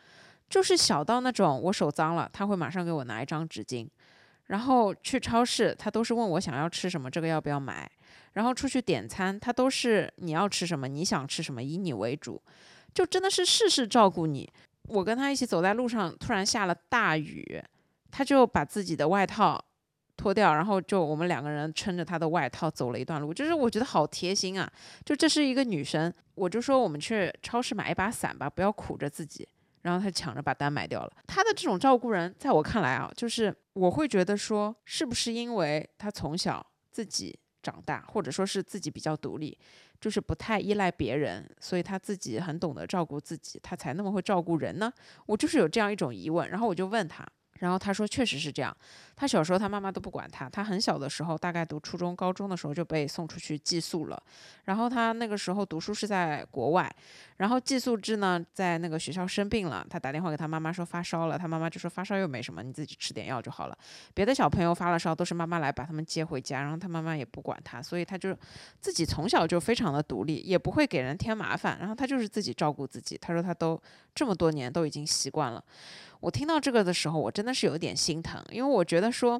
就是小到那种我手脏了，他会马上给我拿一张纸巾，然后去超市，他都是问我想要吃什么，这个要不要买，然后出去点餐，他都是你要吃什么，你想吃什么，以你为主，就真的是事事照顾你。我跟他一起走在路上，突然下了大雨，他就把自己的外套。脱掉，然后就我们两个人撑着他的外套走了一段路，就是我觉得好贴心啊！就这是一个女生，我就说我们去超市买一把伞吧，不要苦着自己。然后她抢着把单买掉了。她的这种照顾人，在我看来啊，就是我会觉得说，是不是因为她从小自己长大，或者说是自己比较独立，就是不太依赖别人，所以她自己很懂得照顾自己，她才那么会照顾人呢？我就是有这样一种疑问，然后我就问她。然后他说，确实是这样。他小时候他妈妈都不管他，他很小的时候，大概读初中、高中的时候就被送出去寄宿了。然后他那个时候读书是在国外，然后寄宿制呢，在那个学校生病了，他打电话给他妈妈说发烧了，他妈妈就说发烧又没什么，你自己吃点药就好了。别的小朋友发了烧都是妈妈来把他们接回家，然后他妈妈也不管他，所以他就自己从小就非常的独立，也不会给人添麻烦。然后他就是自己照顾自己。他说他都这么多年都已经习惯了。我听到这个的时候，我真的是有点心疼，因为我觉得他说，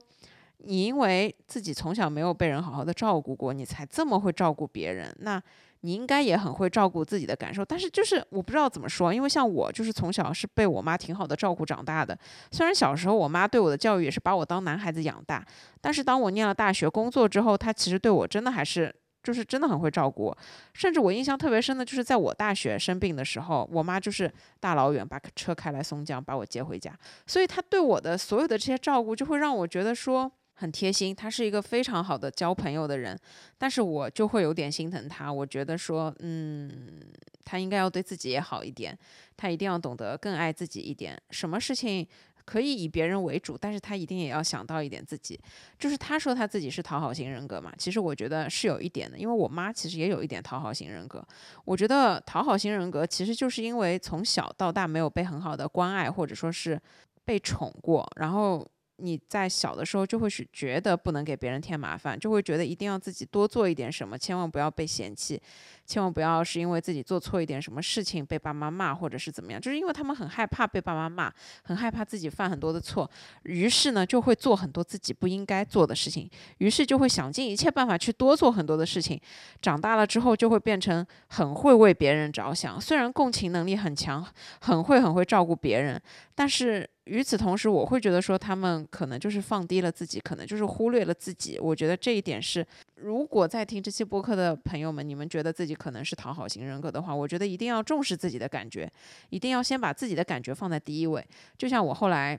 你因为自己从小没有被人好好的照顾过，你才这么会照顾别人，那你应该也很会照顾自己的感受。但是就是我不知道怎么说，因为像我就是从小是被我妈挺好的照顾长大的，虽然小时候我妈对我的教育也是把我当男孩子养大，但是当我念了大学工作之后，她其实对我真的还是。就是真的很会照顾我，甚至我印象特别深的，就是在我大学生病的时候，我妈就是大老远把车开来松江把我接回家，所以她对我的所有的这些照顾，就会让我觉得说很贴心。她是一个非常好的交朋友的人，但是我就会有点心疼她，我觉得说，嗯，她应该要对自己也好一点，她一定要懂得更爱自己一点，什么事情。可以以别人为主，但是他一定也要想到一点自己。就是他说他自己是讨好型人格嘛，其实我觉得是有一点的，因为我妈其实也有一点讨好型人格。我觉得讨好型人格其实就是因为从小到大没有被很好的关爱，或者说是被宠过，然后。你在小的时候就会是觉得不能给别人添麻烦，就会觉得一定要自己多做一点什么，千万不要被嫌弃，千万不要是因为自己做错一点什么事情被爸妈骂或者是怎么样，就是因为他们很害怕被爸妈骂，很害怕自己犯很多的错，于是呢就会做很多自己不应该做的事情，于是就会想尽一切办法去多做很多的事情，长大了之后就会变成很会为别人着想，虽然共情能力很强，很会很会照顾别人，但是。与此同时，我会觉得说他们可能就是放低了自己，可能就是忽略了自己。我觉得这一点是，如果在听这期播客的朋友们，你们觉得自己可能是讨好型人格的话，我觉得一定要重视自己的感觉，一定要先把自己的感觉放在第一位。就像我后来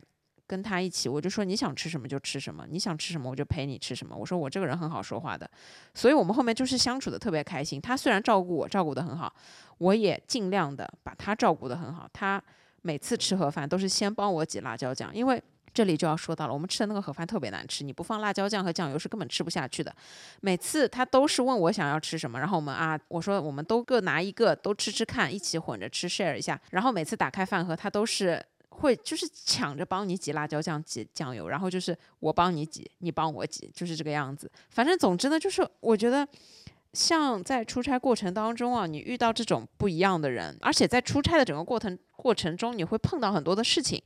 跟他一起，我就说你想吃什么就吃什么，你想吃什么我就陪你吃什么。我说我这个人很好说话的，所以我们后面就是相处的特别开心。他虽然照顾我照顾的很好，我也尽量的把他照顾的很好。他。每次吃盒饭都是先帮我挤辣椒酱，因为这里就要说到了，我们吃的那个盒饭特别难吃，你不放辣椒酱和酱油是根本吃不下去的。每次他都是问我想要吃什么，然后我们啊，我说我们都各拿一个，都吃吃看，一起混着吃，share 一下。然后每次打开饭盒，他都是。会就是抢着帮你挤辣椒酱、挤酱油，然后就是我帮你挤，你帮我挤，就是这个样子。反正总之呢，就是我觉得，像在出差过程当中啊，你遇到这种不一样的人，而且在出差的整个过程过程中，你会碰到很多的事情。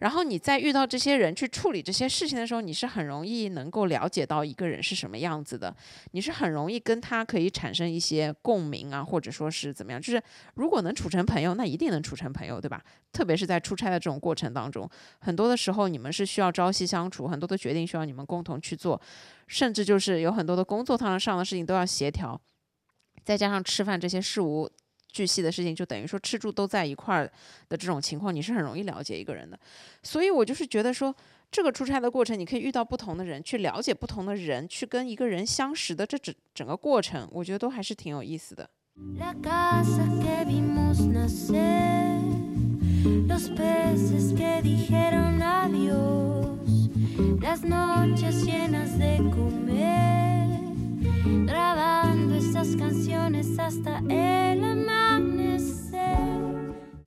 然后你在遇到这些人去处理这些事情的时候，你是很容易能够了解到一个人是什么样子的，你是很容易跟他可以产生一些共鸣啊，或者说是怎么样。就是如果能处成朋友，那一定能处成朋友，对吧？特别是在出差的这种过程当中，很多的时候你们是需要朝夕相处，很多的决定需要你们共同去做，甚至就是有很多的工作上上的事情都要协调，再加上吃饭这些事务。巨细的事情，就等于说吃住都在一块儿的这种情况，你是很容易了解一个人的。所以我就是觉得说，这个出差的过程，你可以遇到不同的人，去了解不同的人，去跟一个人相识的这整整个过程，我觉得都还是挺有意思的。grabando estas canciones hasta el amanecer.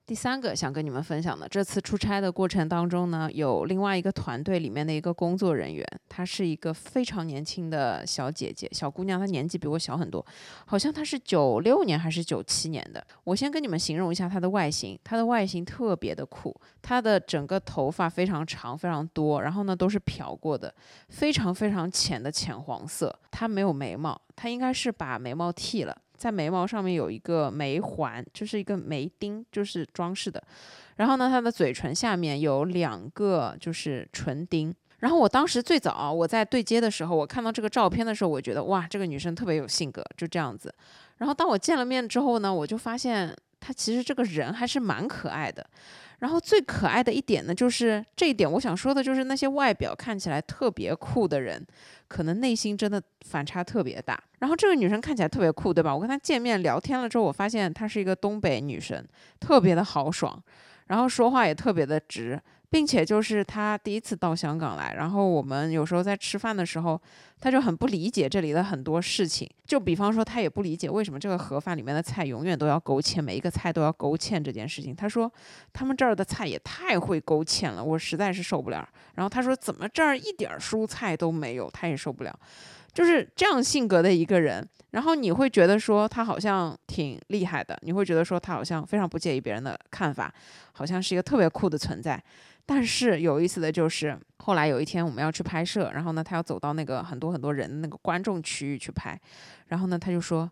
第三个想跟你们分享的，这次出差的过程当中呢，有另外一个团队里面的一个工作人员，她是一个非常年轻的小姐姐、小姑娘，她年纪比我小很多，好像她是九六年还是九七年的。我先跟你们形容一下她的外形，她的外形特别的酷，她的整个头发非常长、非常多，然后呢都是漂过的，非常非常浅的浅黄色。她没有眉毛，她应该是把眉毛剃了。在眉毛上面有一个眉环，就是一个眉钉，就是装饰的。然后呢，她的嘴唇下面有两个就是唇钉。然后我当时最早我在对接的时候，我看到这个照片的时候，我觉得哇，这个女生特别有性格，就这样子。然后当我见了面之后呢，我就发现她其实这个人还是蛮可爱的。然后最可爱的一点呢，就是这一点，我想说的就是那些外表看起来特别酷的人，可能内心真的反差特别大。然后这个女生看起来特别酷，对吧？我跟她见面聊天了之后，我发现她是一个东北女生，特别的豪爽，然后说话也特别的直。并且就是他第一次到香港来，然后我们有时候在吃饭的时候，他就很不理解这里的很多事情。就比方说，他也不理解为什么这个盒饭里面的菜永远都要勾芡，每一个菜都要勾芡这件事情。他说他们这儿的菜也太会勾芡了，我实在是受不了。然后他说怎么这儿一点蔬菜都没有，他也受不了。就是这样性格的一个人，然后你会觉得说他好像挺厉害的，你会觉得说他好像非常不介意别人的看法，好像是一个特别酷的存在。但是有意思的就是，后来有一天我们要去拍摄，然后呢，他要走到那个很多很多人那个观众区域去拍，然后呢，他就说：“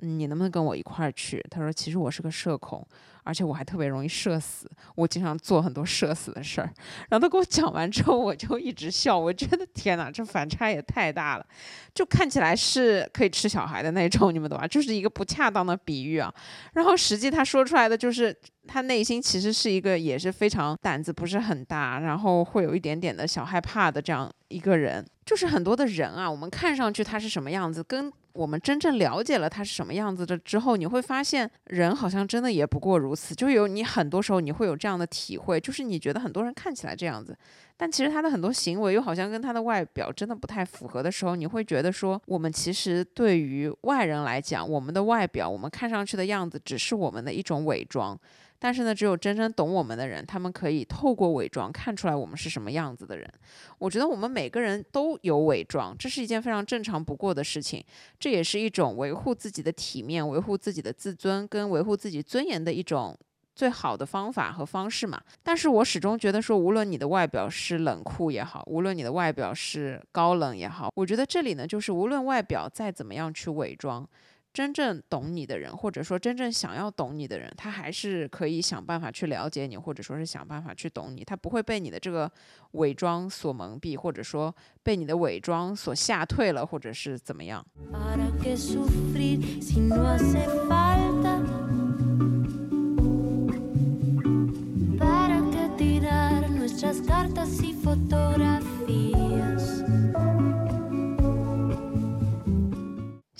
你能不能跟我一块儿去？”他说：“其实我是个社恐。”而且我还特别容易社死，我经常做很多社死的事儿。然后他给我讲完之后，我就一直笑，我觉得天哪，这反差也太大了，就看起来是可以吃小孩的那种，你们懂吧？就是一个不恰当的比喻啊。然后实际他说出来的就是他内心其实是一个也是非常胆子不是很大，然后会有一点点的小害怕的这样一个人。就是很多的人啊，我们看上去他是什么样子，跟我们真正了解了他是什么样子的之后，你会发现人好像真的也不过如此。就有你很多时候你会有这样的体会，就是你觉得很多人看起来这样子，但其实他的很多行为又好像跟他的外表真的不太符合的时候，你会觉得说，我们其实对于外人来讲，我们的外表，我们看上去的样子，只是我们的一种伪装。但是呢，只有真正懂我们的人，他们可以透过伪装看出来我们是什么样子的人。我觉得我们每个人都有伪装，这是一件非常正常不过的事情。这也是一种维护自己的体面、维护自己的自尊跟维护自己尊严的一种最好的方法和方式嘛。但是我始终觉得说，无论你的外表是冷酷也好，无论你的外表是高冷也好，我觉得这里呢，就是无论外表再怎么样去伪装。真正懂你的人，或者说真正想要懂你的人，他还是可以想办法去了解你，或者说是想办法去懂你。他不会被你的这个伪装所蒙蔽，或者说被你的伪装所吓退了，或者是怎么样。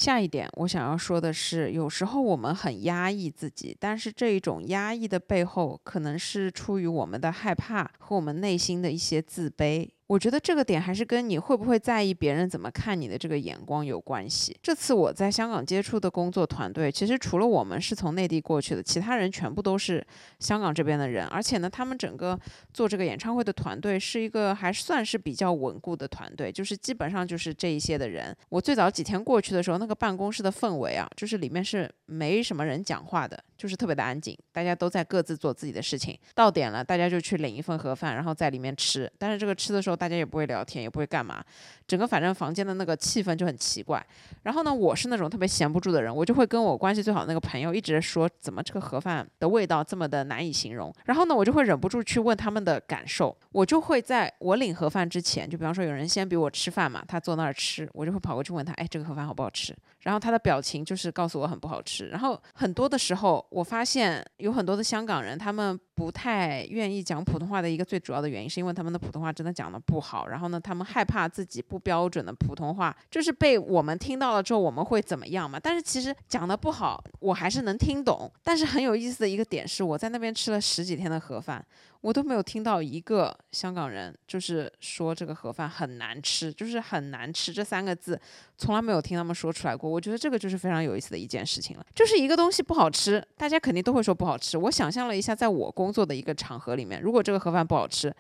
下一点，我想要说的是，有时候我们很压抑自己，但是这一种压抑的背后，可能是出于我们的害怕和我们内心的一些自卑。我觉得这个点还是跟你会不会在意别人怎么看你的这个眼光有关系。这次我在香港接触的工作团队，其实除了我们是从内地过去的，其他人全部都是香港这边的人，而且呢，他们整个做这个演唱会的团队是一个还算是比较稳固的团队，就是基本上就是这一些的人。我最早几天过去的时候，那个办公室的氛围啊，就是里面是没什么人讲话的，就是特别的安静，大家都在各自做自己的事情。到点了，大家就去领一份盒饭，然后在里面吃。但是这个吃的时候，大家也不会聊天，也不会干嘛，整个反正房间的那个气氛就很奇怪。然后呢，我是那种特别闲不住的人，我就会跟我关系最好的那个朋友一直说，怎么这个盒饭的味道这么的难以形容。然后呢，我就会忍不住去问他们的感受。我就会在我领盒饭之前，就比方说有人先比我吃饭嘛，他坐那儿吃，我就会跑过去问他，哎，这个盒饭好不好吃？然后他的表情就是告诉我很不好吃。然后很多的时候，我发现有很多的香港人，他们不太愿意讲普通话的一个最主要的原因，是因为他们的普通话真的讲的不好。然后呢，他们害怕自己不标准的普通话，就是被我们听到了之后，我们会怎么样嘛？但是其实讲的不好，我还是能听懂。但是很有意思的一个点是，我在那边吃了十几天的盒饭。我都没有听到一个香港人就是说这个盒饭很难吃，就是很难吃这三个字，从来没有听他们说出来过。我觉得这个就是非常有意思的一件事情了，就是一个东西不好吃，大家肯定都会说不好吃。我想象了一下，在我工作的一个场合里面，如果这个盒饭不好吃。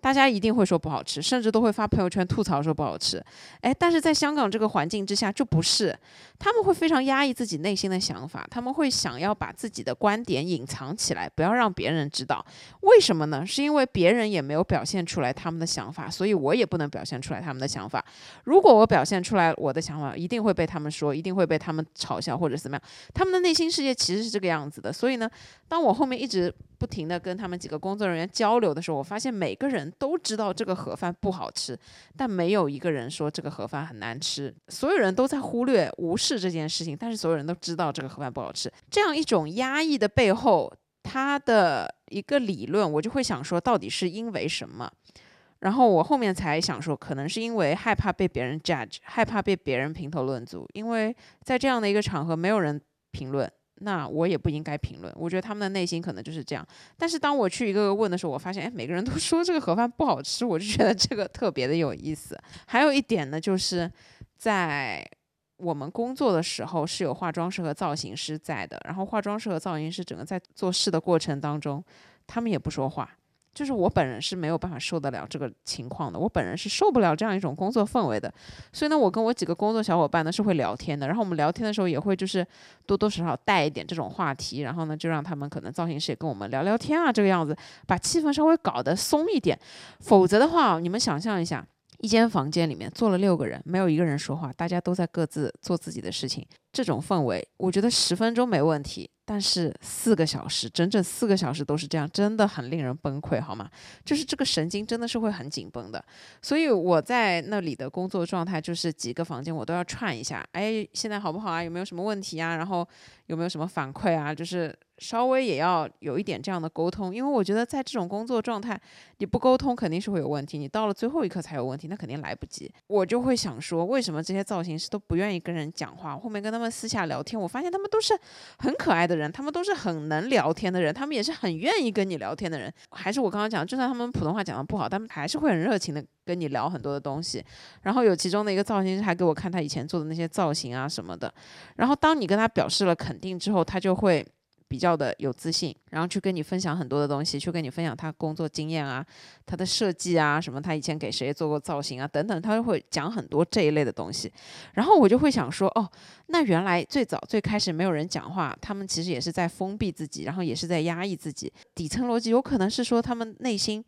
大家一定会说不好吃，甚至都会发朋友圈吐槽说不好吃。哎，但是在香港这个环境之下就不是，他们会非常压抑自己内心的想法，他们会想要把自己的观点隐藏起来，不要让别人知道。为什么呢？是因为别人也没有表现出来他们的想法，所以我也不能表现出来他们的想法。如果我表现出来我的想法，一定会被他们说，一定会被他们嘲笑或者怎么样。他们的内心世界其实是这个样子的。所以呢，当我后面一直。不停的跟他们几个工作人员交流的时候，我发现每个人都知道这个盒饭不好吃，但没有一个人说这个盒饭很难吃。所有人都在忽略、无视这件事情，但是所有人都知道这个盒饭不好吃。这样一种压抑的背后，他的一个理论，我就会想说，到底是因为什么？然后我后面才想说，可能是因为害怕被别人 judge，害怕被别人评头论足，因为在这样的一个场合，没有人评论。那我也不应该评论，我觉得他们的内心可能就是这样。但是当我去一个个问的时候，我发现，哎，每个人都 说这个盒饭不好吃，我就觉得这个特别的有意思。还有一点呢，就是在我们工作的时候是有化妆师和造型师在的，然后化妆师和造型师整个在做事的过程当中，他们也不说话。就是我本人是没有办法受得了这个情况的，我本人是受不了这样一种工作氛围的。所以呢，我跟我几个工作小伙伴呢是会聊天的，然后我们聊天的时候也会就是多多少少带一点这种话题，然后呢就让他们可能造型师也跟我们聊聊天啊，这个样子把气氛稍微搞得松一点。否则的话，你们想象一下，一间房间里面坐了六个人，没有一个人说话，大家都在各自做自己的事情，这种氛围，我觉得十分钟没问题。但是四个小时，整整四个小时都是这样，真的很令人崩溃，好吗？就是这个神经真的是会很紧绷的。所以我在那里的工作状态就是几个房间我都要串一下，哎，现在好不好啊？有没有什么问题啊？然后有没有什么反馈啊？就是稍微也要有一点这样的沟通，因为我觉得在这种工作状态，你不沟通肯定是会有问题，你到了最后一刻才有问题，那肯定来不及。我就会想说，为什么这些造型师都不愿意跟人讲话？后面跟他们私下聊天，我发现他们都是很可爱的。人，他们都是很能聊天的人，他们也是很愿意跟你聊天的人。还是我刚刚讲，就算他们普通话讲的不好，他们还是会很热情的跟你聊很多的东西。然后有其中的一个造型师还给我看他以前做的那些造型啊什么的。然后当你跟他表示了肯定之后，他就会。比较的有自信，然后去跟你分享很多的东西，去跟你分享他工作经验啊，他的设计啊，什么他以前给谁做过造型啊，等等，他就会讲很多这一类的东西。然后我就会想说，哦，那原来最早最开始没有人讲话，他们其实也是在封闭自己，然后也是在压抑自己。底层逻辑有可能是说，他们内心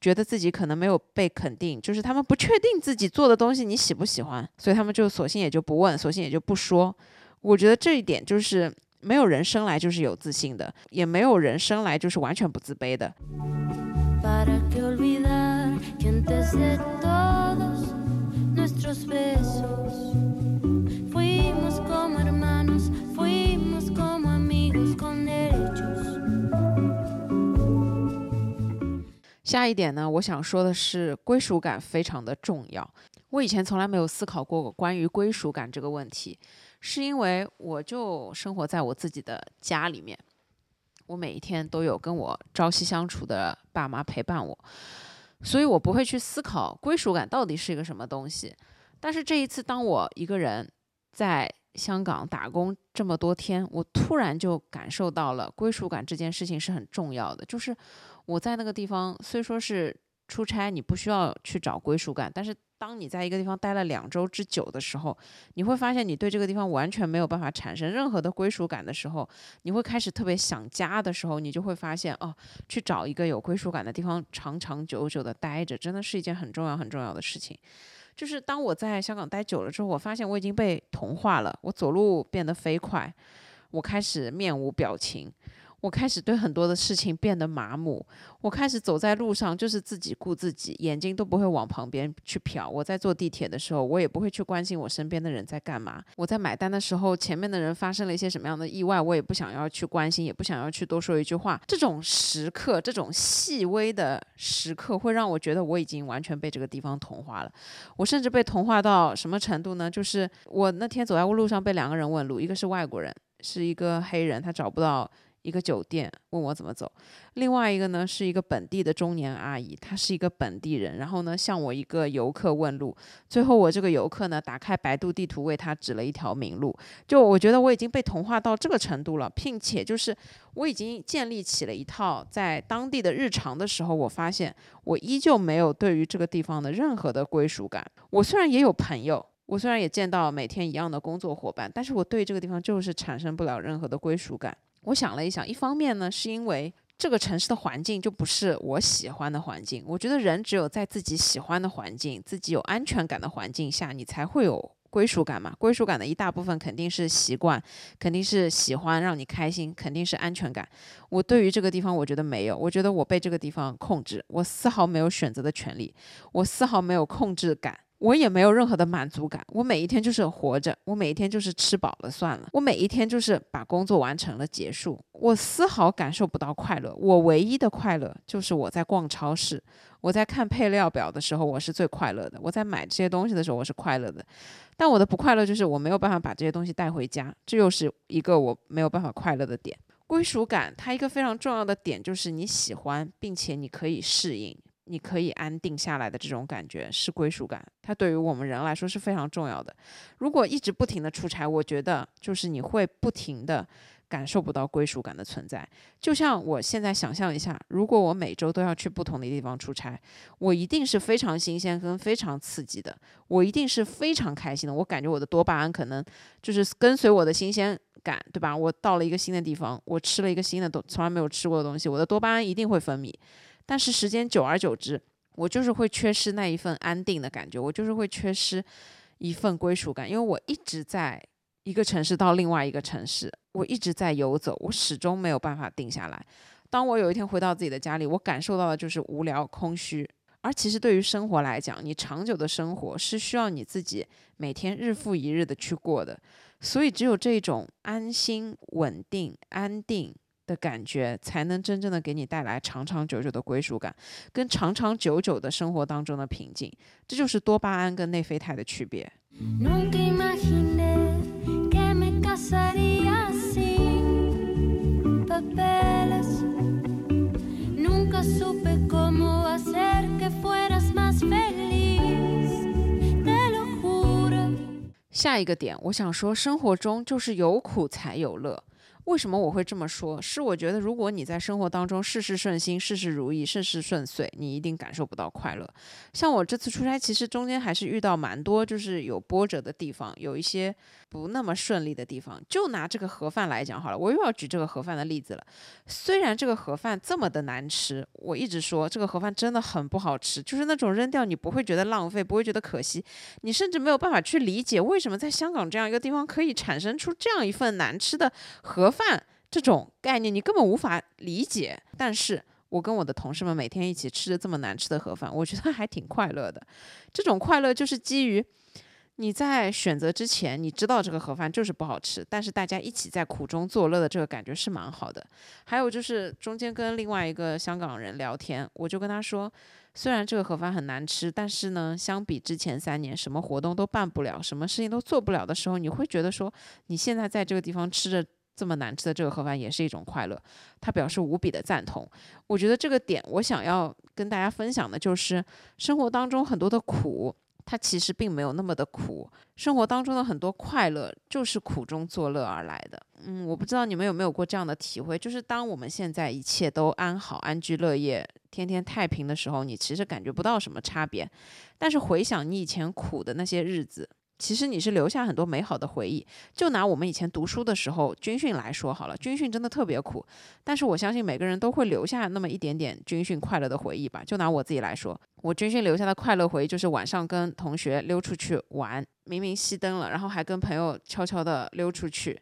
觉得自己可能没有被肯定，就是他们不确定自己做的东西你喜不喜欢，所以他们就索性也就不问，索性也就不说。我觉得这一点就是。没有人生来就是有自信的，也没有人生来就是完全不自卑的。下一点呢，我想说的是，归属感非常的重要。我以前从来没有思考过关于归属感这个问题。是因为我就生活在我自己的家里面，我每一天都有跟我朝夕相处的爸妈陪伴我，所以我不会去思考归属感到底是一个什么东西。但是这一次，当我一个人在香港打工这么多天，我突然就感受到了归属感这件事情是很重要的。就是我在那个地方，虽说是出差，你不需要去找归属感，但是当你在一个地方待了两周之久的时候，你会发现你对这个地方完全没有办法产生任何的归属感的时候，你会开始特别想家的时候，你就会发现哦，去找一个有归属感的地方，长长久久的待着，真的是一件很重要很重要的事情。就是当我在香港待久了之后，我发现我已经被同化了。我走路变得飞快，我开始面无表情。我开始对很多的事情变得麻木，我开始走在路上就是自己顾自己，眼睛都不会往旁边去瞟。我在坐地铁的时候，我也不会去关心我身边的人在干嘛。我在买单的时候，前面的人发生了一些什么样的意外，我也不想要去关心，也不想要去多说一句话。这种时刻，这种细微的时刻，会让我觉得我已经完全被这个地方同化了。我甚至被同化到什么程度呢？就是我那天走在路上被两个人问路，一个是外国人，是一个黑人，他找不到。一个酒店问我怎么走，另外一个呢是一个本地的中年阿姨，她是一个本地人，然后呢向我一个游客问路，最后我这个游客呢打开百度地图为他指了一条明路，就我觉得我已经被同化到这个程度了，并且就是我已经建立起了一套在当地的日常的时候，我发现我依旧没有对于这个地方的任何的归属感。我虽然也有朋友，我虽然也见到每天一样的工作伙伴，但是我对这个地方就是产生不了任何的归属感。我想了一想，一方面呢，是因为这个城市的环境就不是我喜欢的环境。我觉得人只有在自己喜欢的环境、自己有安全感的环境下，你才会有归属感嘛。归属感的一大部分肯定是习惯，肯定是喜欢让你开心，肯定是安全感。我对于这个地方，我觉得没有，我觉得我被这个地方控制，我丝毫没有选择的权利，我丝毫没有控制感。我也没有任何的满足感，我每一天就是活着，我每一天就是吃饱了算了，我每一天就是把工作完成了结束，我丝毫感受不到快乐。我唯一的快乐就是我在逛超市，我在看配料表的时候，我是最快乐的；我在买这些东西的时候，我是快乐的。但我的不快乐就是我没有办法把这些东西带回家，这又是一个我没有办法快乐的点。归属感，它一个非常重要的点就是你喜欢，并且你可以适应。你可以安定下来的这种感觉是归属感，它对于我们人来说是非常重要的。如果一直不停的出差，我觉得就是你会不停的感受不到归属感的存在。就像我现在想象一下，如果我每周都要去不同的地方出差，我一定是非常新鲜跟非常刺激的，我一定是非常开心的。我感觉我的多巴胺可能就是跟随我的新鲜感，对吧？我到了一个新的地方，我吃了一个新的东从来没有吃过的东西，我的多巴胺一定会分泌。但是时间久而久之，我就是会缺失那一份安定的感觉，我就是会缺失一份归属感，因为我一直在一个城市到另外一个城市，我一直在游走，我始终没有办法定下来。当我有一天回到自己的家里，我感受到的就是无聊、空虚。而其实对于生活来讲，你长久的生活是需要你自己每天日复一日的去过的，所以只有这种安心、稳定、安定。的感觉才能真正的给你带来长长久久的归属感，跟长长久久的生活当中的平静，这就是多巴胺跟内啡肽的区别。下一个点，我想说，生活中就是有苦才有乐。为什么我会这么说？是我觉得，如果你在生活当中事事顺心、事事如意、事事顺遂，你一定感受不到快乐。像我这次出差，其实中间还是遇到蛮多就是有波折的地方，有一些不那么顺利的地方。就拿这个盒饭来讲好了，我又要举这个盒饭的例子了。虽然这个盒饭这么的难吃，我一直说这个盒饭真的很不好吃，就是那种扔掉你不会觉得浪费，不会觉得可惜，你甚至没有办法去理解为什么在香港这样一个地方可以产生出这样一份难吃的盒。饭这种概念你根本无法理解，但是我跟我的同事们每天一起吃着这么难吃的盒饭，我觉得还挺快乐的。这种快乐就是基于你在选择之前，你知道这个盒饭就是不好吃，但是大家一起在苦中作乐的这个感觉是蛮好的。还有就是中间跟另外一个香港人聊天，我就跟他说，虽然这个盒饭很难吃，但是呢，相比之前三年什么活动都办不了，什么事情都做不了的时候，你会觉得说你现在在这个地方吃着。这么难吃的这个盒饭也是一种快乐，他表示无比的赞同。我觉得这个点我想要跟大家分享的就是，生活当中很多的苦，它其实并没有那么的苦。生活当中的很多快乐，就是苦中作乐而来的。嗯，我不知道你们有没有过这样的体会，就是当我们现在一切都安好、安居乐业、天天太平的时候，你其实感觉不到什么差别。但是回想你以前苦的那些日子。其实你是留下很多美好的回忆。就拿我们以前读书的时候军训来说好了，军训真的特别苦，但是我相信每个人都会留下那么一点点军训快乐的回忆吧。就拿我自己来说，我军训留下的快乐回忆就是晚上跟同学溜出去玩，明明熄灯了，然后还跟朋友悄悄的溜出去，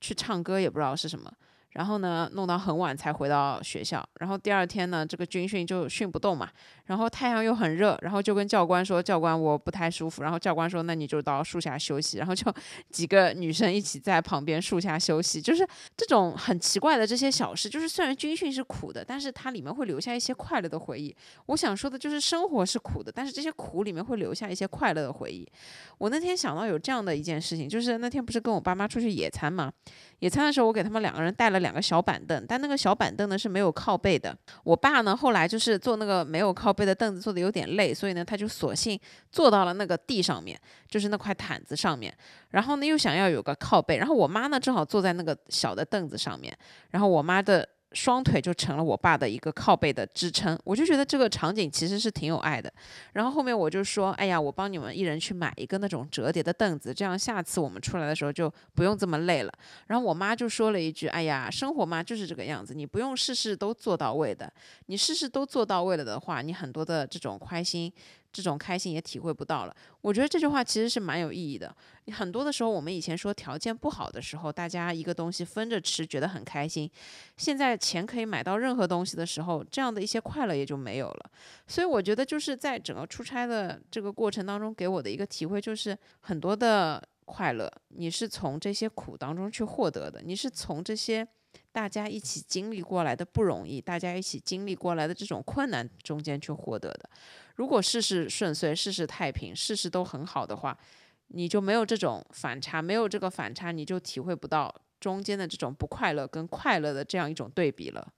去唱歌也不知道是什么。然后呢，弄到很晚才回到学校。然后第二天呢，这个军训就训不动嘛。然后太阳又很热，然后就跟教官说：“教官，我不太舒服。”然后教官说：“那你就到树下休息。”然后就 几个女生一起在旁边树下休息。就是这种很奇怪的这些小事，就是虽然军训是苦的，但是它里面会留下一些快乐的回忆。我想说的就是生活是苦的，但是这些苦里面会留下一些快乐的回忆。我那天想到有这样的一件事情，就是那天不是跟我爸妈出去野餐嘛？野餐的时候，我给他们两个人带了两个小板凳，但那个小板凳呢是没有靠背的。我爸呢后来就是坐那个没有靠背的凳子，坐的有点累，所以呢他就索性坐到了那个地上面，就是那块毯子上面。然后呢又想要有个靠背，然后我妈呢正好坐在那个小的凳子上面，然后我妈的。双腿就成了我爸的一个靠背的支撑，我就觉得这个场景其实是挺有爱的。然后后面我就说，哎呀，我帮你们一人去买一个那种折叠的凳子，这样下次我们出来的时候就不用这么累了。然后我妈就说了一句，哎呀，生活嘛就是这个样子，你不用事事都做到位的，你事事都做到位了的话，你很多的这种开心。这种开心也体会不到了。我觉得这句话其实是蛮有意义的。很多的时候，我们以前说条件不好的时候，大家一个东西分着吃，觉得很开心。现在钱可以买到任何东西的时候，这样的一些快乐也就没有了。所以我觉得就是在整个出差的这个过程当中，给我的一个体会就是很多的快乐，你是从这些苦当中去获得的，你是从这些。大家一起经历过来的不容易，大家一起经历过来的这种困难中间去获得的。如果事事顺遂，事事太平，事事都很好的话，你就没有这种反差，没有这个反差，你就体会不到中间的这种不快乐跟快乐的这样一种对比了。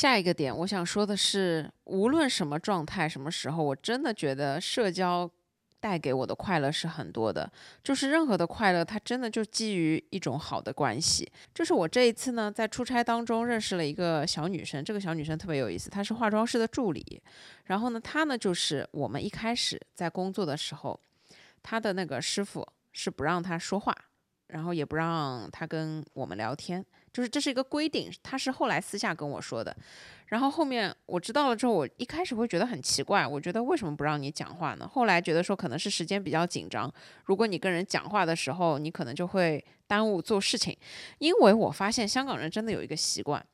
下一个点，我想说的是，无论什么状态、什么时候，我真的觉得社交带给我的快乐是很多的。就是任何的快乐，它真的就基于一种好的关系。就是我这一次呢，在出差当中认识了一个小女生，这个小女生特别有意思，她是化妆师的助理。然后呢，她呢就是我们一开始在工作的时候，她的那个师傅是不让她说话，然后也不让她跟我们聊天。就是这是一个规定，他是后来私下跟我说的，然后后面我知道了之后，我一开始会觉得很奇怪，我觉得为什么不让你讲话呢？后来觉得说可能是时间比较紧张，如果你跟人讲话的时候，你可能就会耽误做事情，因为我发现香港人真的有一个习惯，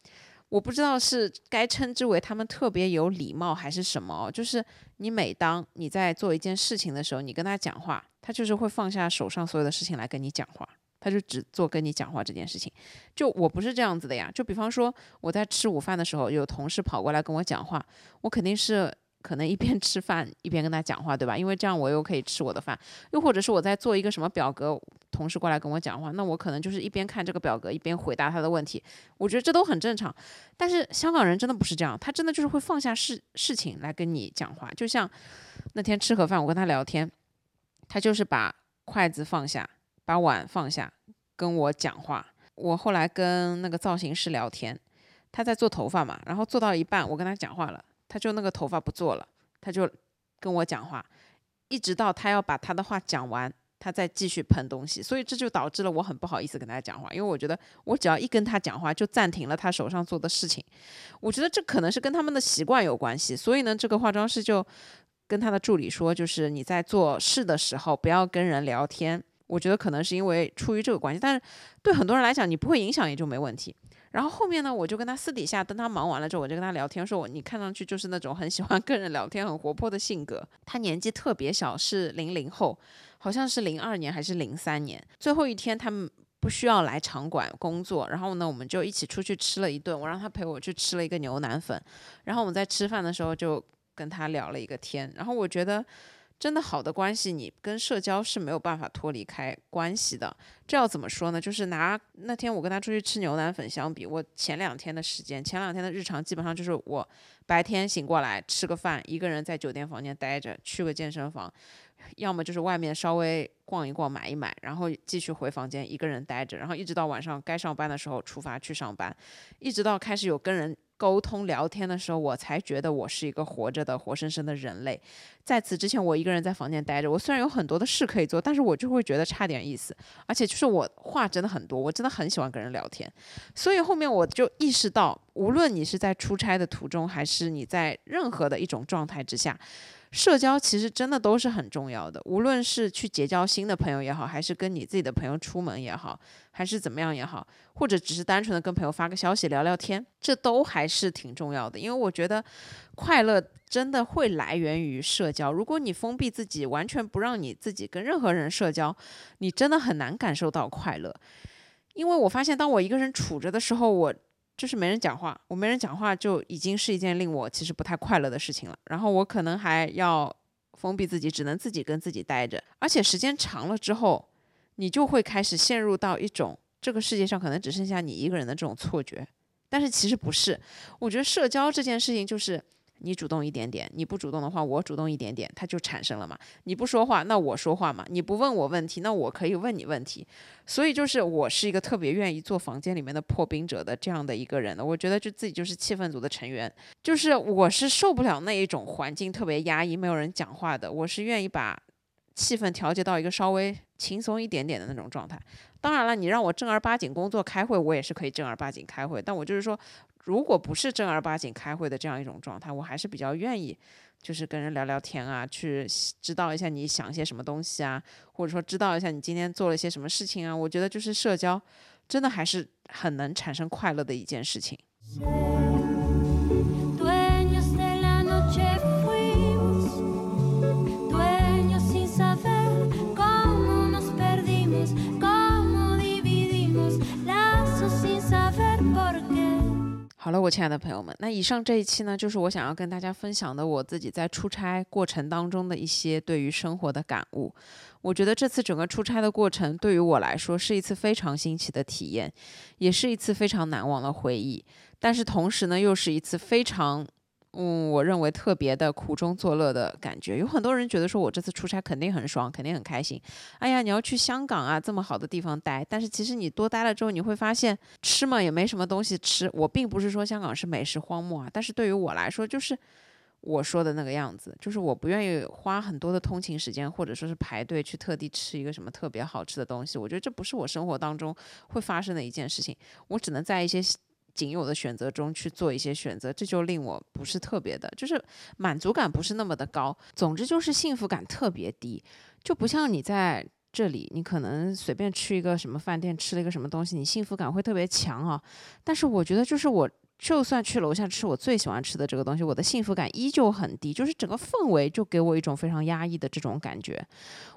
我不知道是该称之为他们特别有礼貌还是什么，就是你每当你在做一件事情的时候，你跟他讲话，他就是会放下手上所有的事情来跟你讲话。他就只做跟你讲话这件事情，就我不是这样子的呀。就比方说我在吃午饭的时候，有同事跑过来跟我讲话，我肯定是可能一边吃饭一边跟他讲话，对吧？因为这样我又可以吃我的饭。又或者是我在做一个什么表格，同事过来跟我讲话，那我可能就是一边看这个表格一边回答他的问题。我觉得这都很正常。但是香港人真的不是这样，他真的就是会放下事事情来跟你讲话。就像那天吃盒饭，我跟他聊天，他就是把筷子放下。把碗放下，跟我讲话。我后来跟那个造型师聊天，他在做头发嘛，然后做到一半，我跟他讲话了，他就那个头发不做了，他就跟我讲话，一直到他要把他的话讲完，他再继续喷东西。所以这就导致了我很不好意思跟他讲话，因为我觉得我只要一跟他讲话，就暂停了他手上做的事情。我觉得这可能是跟他们的习惯有关系。所以呢，这个化妆师就跟他的助理说，就是你在做事的时候不要跟人聊天。我觉得可能是因为出于这个关系，但是对很多人来讲，你不会影响也就没问题。然后后面呢，我就跟他私底下，等他忙完了之后，我就跟他聊天，说我你看上去就是那种很喜欢跟人聊天、很活泼的性格。他年纪特别小，是零零后，好像是零二年还是零三年，最后一天他们不需要来场馆工作，然后呢，我们就一起出去吃了一顿，我让他陪我去吃了一个牛腩粉，然后我们在吃饭的时候就跟他聊了一个天，然后我觉得。真的好的关系，你跟社交是没有办法脱离开关系的。这要怎么说呢？就是拿那天我跟他出去吃牛腩粉相比，我前两天的时间，前两天的日常基本上就是我白天醒过来吃个饭，一个人在酒店房间待着，去个健身房，要么就是外面稍微逛一逛买一买，然后继续回房间一个人待着，然后一直到晚上该上班的时候出发去上班，一直到开始有跟人。沟通聊天的时候，我才觉得我是一个活着的、活生生的人类。在此之前，我一个人在房间待着，我虽然有很多的事可以做，但是我就会觉得差点意思。而且就是我话真的很多，我真的很喜欢跟人聊天。所以后面我就意识到，无论你是在出差的途中，还是你在任何的一种状态之下。社交其实真的都是很重要的，无论是去结交新的朋友也好，还是跟你自己的朋友出门也好，还是怎么样也好，或者只是单纯的跟朋友发个消息聊聊天，这都还是挺重要的。因为我觉得快乐真的会来源于社交。如果你封闭自己，完全不让你自己跟任何人社交，你真的很难感受到快乐。因为我发现，当我一个人处着的时候，我。就是没人讲话，我没人讲话就已经是一件令我其实不太快乐的事情了。然后我可能还要封闭自己，只能自己跟自己待着。而且时间长了之后，你就会开始陷入到一种这个世界上可能只剩下你一个人的这种错觉。但是其实不是，我觉得社交这件事情就是。你主动一点点，你不主动的话，我主动一点点，它就产生了嘛。你不说话，那我说话嘛。你不问我问题，那我可以问你问题。所以就是我是一个特别愿意做房间里面的破冰者的这样的一个人的。我觉得就自己就是气氛组的成员，就是我是受不了那一种环境特别压抑、没有人讲话的。我是愿意把气氛调节到一个稍微轻松一点点的那种状态。当然了，你让我正儿八经工作开会，我也是可以正儿八经开会。但我就是说。如果不是正儿八经开会的这样一种状态，我还是比较愿意，就是跟人聊聊天啊，去知道一下你想些什么东西啊，或者说知道一下你今天做了些什么事情啊。我觉得就是社交，真的还是很能产生快乐的一件事情。好了，我亲爱的朋友们，那以上这一期呢，就是我想要跟大家分享的我自己在出差过程当中的一些对于生活的感悟。我觉得这次整个出差的过程对于我来说是一次非常新奇的体验，也是一次非常难忘的回忆。但是同时呢，又是一次非常。嗯，我认为特别的苦中作乐的感觉，有很多人觉得说我这次出差肯定很爽，肯定很开心。哎呀，你要去香港啊，这么好的地方待，但是其实你多待了之后，你会发现吃嘛也没什么东西吃。我并不是说香港是美食荒漠啊，但是对于我来说，就是我说的那个样子，就是我不愿意花很多的通勤时间，或者说是排队去特地吃一个什么特别好吃的东西。我觉得这不是我生活当中会发生的一件事情，我只能在一些。仅有的选择中去做一些选择，这就令我不是特别的，就是满足感不是那么的高。总之就是幸福感特别低，就不像你在这里，你可能随便去一个什么饭店吃了一个什么东西，你幸福感会特别强啊。但是我觉得就是我。就算去楼下吃我最喜欢吃的这个东西，我的幸福感依旧很低，就是整个氛围就给我一种非常压抑的这种感觉。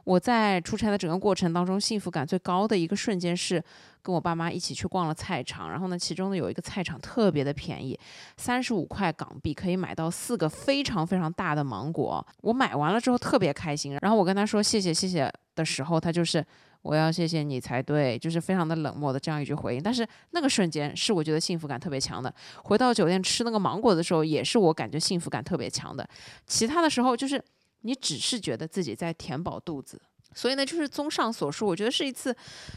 我在出差的整个过程当中，幸福感最高的一个瞬间是跟我爸妈一起去逛了菜场，然后呢，其中呢有一个菜场特别的便宜，三十五块港币可以买到四个非常非常大的芒果。我买完了之后特别开心，然后我跟他说谢谢谢谢的时候，他就是。我要谢谢你才对，就是非常的冷漠的这样一句回应。但是那个瞬间是我觉得幸福感特别强的。回到酒店吃那个芒果的时候，也是我感觉幸福感特别强的。其他的时候，就是你只是觉得自己在填饱肚子。所以呢，就是综上所述，我觉得是一次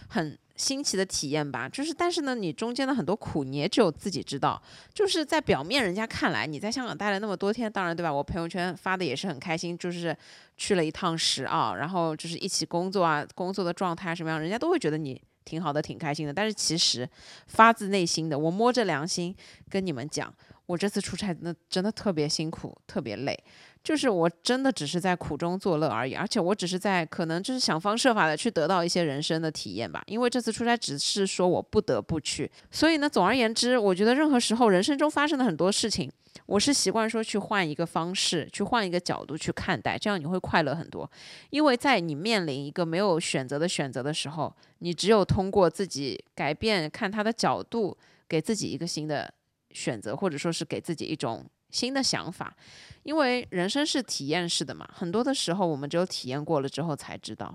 很。新奇的体验吧，就是，但是呢，你中间的很多苦你也只有自己知道。就是在表面人家看来，你在香港待了那么多天，当然对吧？我朋友圈发的也是很开心，就是去了一趟石澳，然后就是一起工作啊，工作的状态什么样，人家都会觉得你挺好的，挺开心的。但是其实发自内心的，我摸着良心跟你们讲，我这次出差那真的特别辛苦，特别累。就是我真的只是在苦中作乐而已，而且我只是在可能就是想方设法的去得到一些人生的体验吧。因为这次出差只是说我不得不去，所以呢，总而言之，我觉得任何时候人生中发生的很多事情，我是习惯说去换一个方式，去换一个角度去看待，这样你会快乐很多。因为在你面临一个没有选择的选择的时候，你只有通过自己改变看他的角度，给自己一个新的选择，或者说是给自己一种。新的想法，因为人生是体验式的嘛，很多的时候我们只有体验过了之后才知道。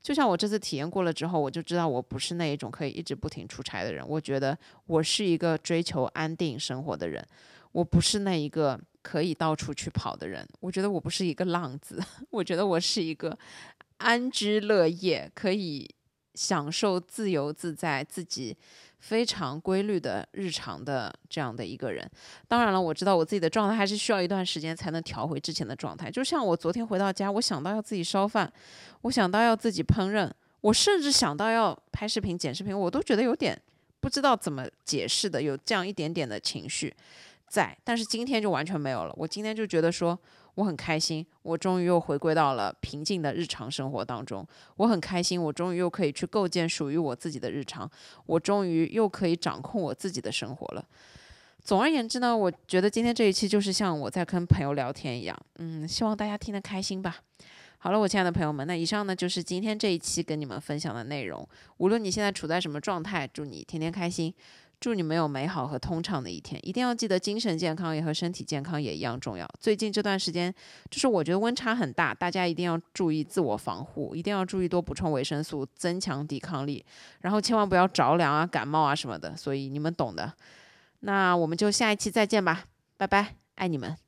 就像我这次体验过了之后，我就知道我不是那一种可以一直不停出差的人。我觉得我是一个追求安定生活的人，我不是那一个可以到处去跑的人。我觉得我不是一个浪子，我觉得我是一个安居乐业，可以享受自由自在自己。非常规律的日常的这样的一个人，当然了，我知道我自己的状态还是需要一段时间才能调回之前的状态。就像我昨天回到家，我想到要自己烧饭，我想到要自己烹饪，我甚至想到要拍视频、剪视频，我都觉得有点不知道怎么解释的，有这样一点点的情绪在。但是今天就完全没有了，我今天就觉得说。我很开心，我终于又回归到了平静的日常生活当中。我很开心，我终于又可以去构建属于我自己的日常。我终于又可以掌控我自己的生活了。总而言之呢，我觉得今天这一期就是像我在跟朋友聊天一样，嗯，希望大家听得开心吧。好了，我亲爱的朋友们，那以上呢就是今天这一期跟你们分享的内容。无论你现在处在什么状态，祝你天天开心。祝你们有美好和通畅的一天！一定要记得，精神健康也和身体健康也一样重要。最近这段时间，就是我觉得温差很大，大家一定要注意自我防护，一定要注意多补充维生素，增强抵抗力，然后千万不要着凉啊、感冒啊什么的。所以你们懂的。那我们就下一期再见吧，拜拜，爱你们。